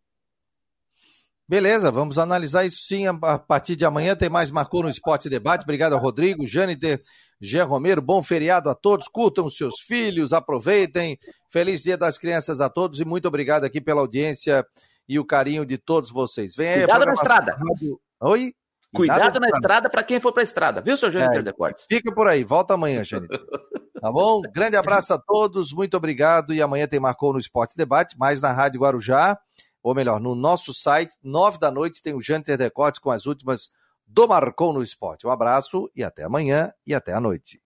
[SPEAKER 1] Beleza, vamos analisar isso sim a partir de amanhã. Tem mais Marcou no Esporte Debate. Obrigado ao Rodrigo, Jâniter, Jean Romero. Bom feriado a todos. Curtam os seus filhos, aproveitem. Feliz Dia das Crianças a todos e muito obrigado aqui pela audiência e o carinho de todos vocês.
[SPEAKER 3] Vem aí, Cuidado na estrada.
[SPEAKER 1] Oi?
[SPEAKER 3] Cuidado, Cuidado na estrada para quem for para a estrada, viu, seu Jâniter é, Decortes?
[SPEAKER 1] Fica por aí, volta amanhã, Jâniter. Tá bom? Grande abraço a todos, muito obrigado. E amanhã tem Marcou no Esporte Debate, mais na Rádio Guarujá ou melhor, no nosso site, nove da noite, tem o Janter Decotes com as últimas do Marcou no Esporte. Um abraço e até amanhã e até a noite.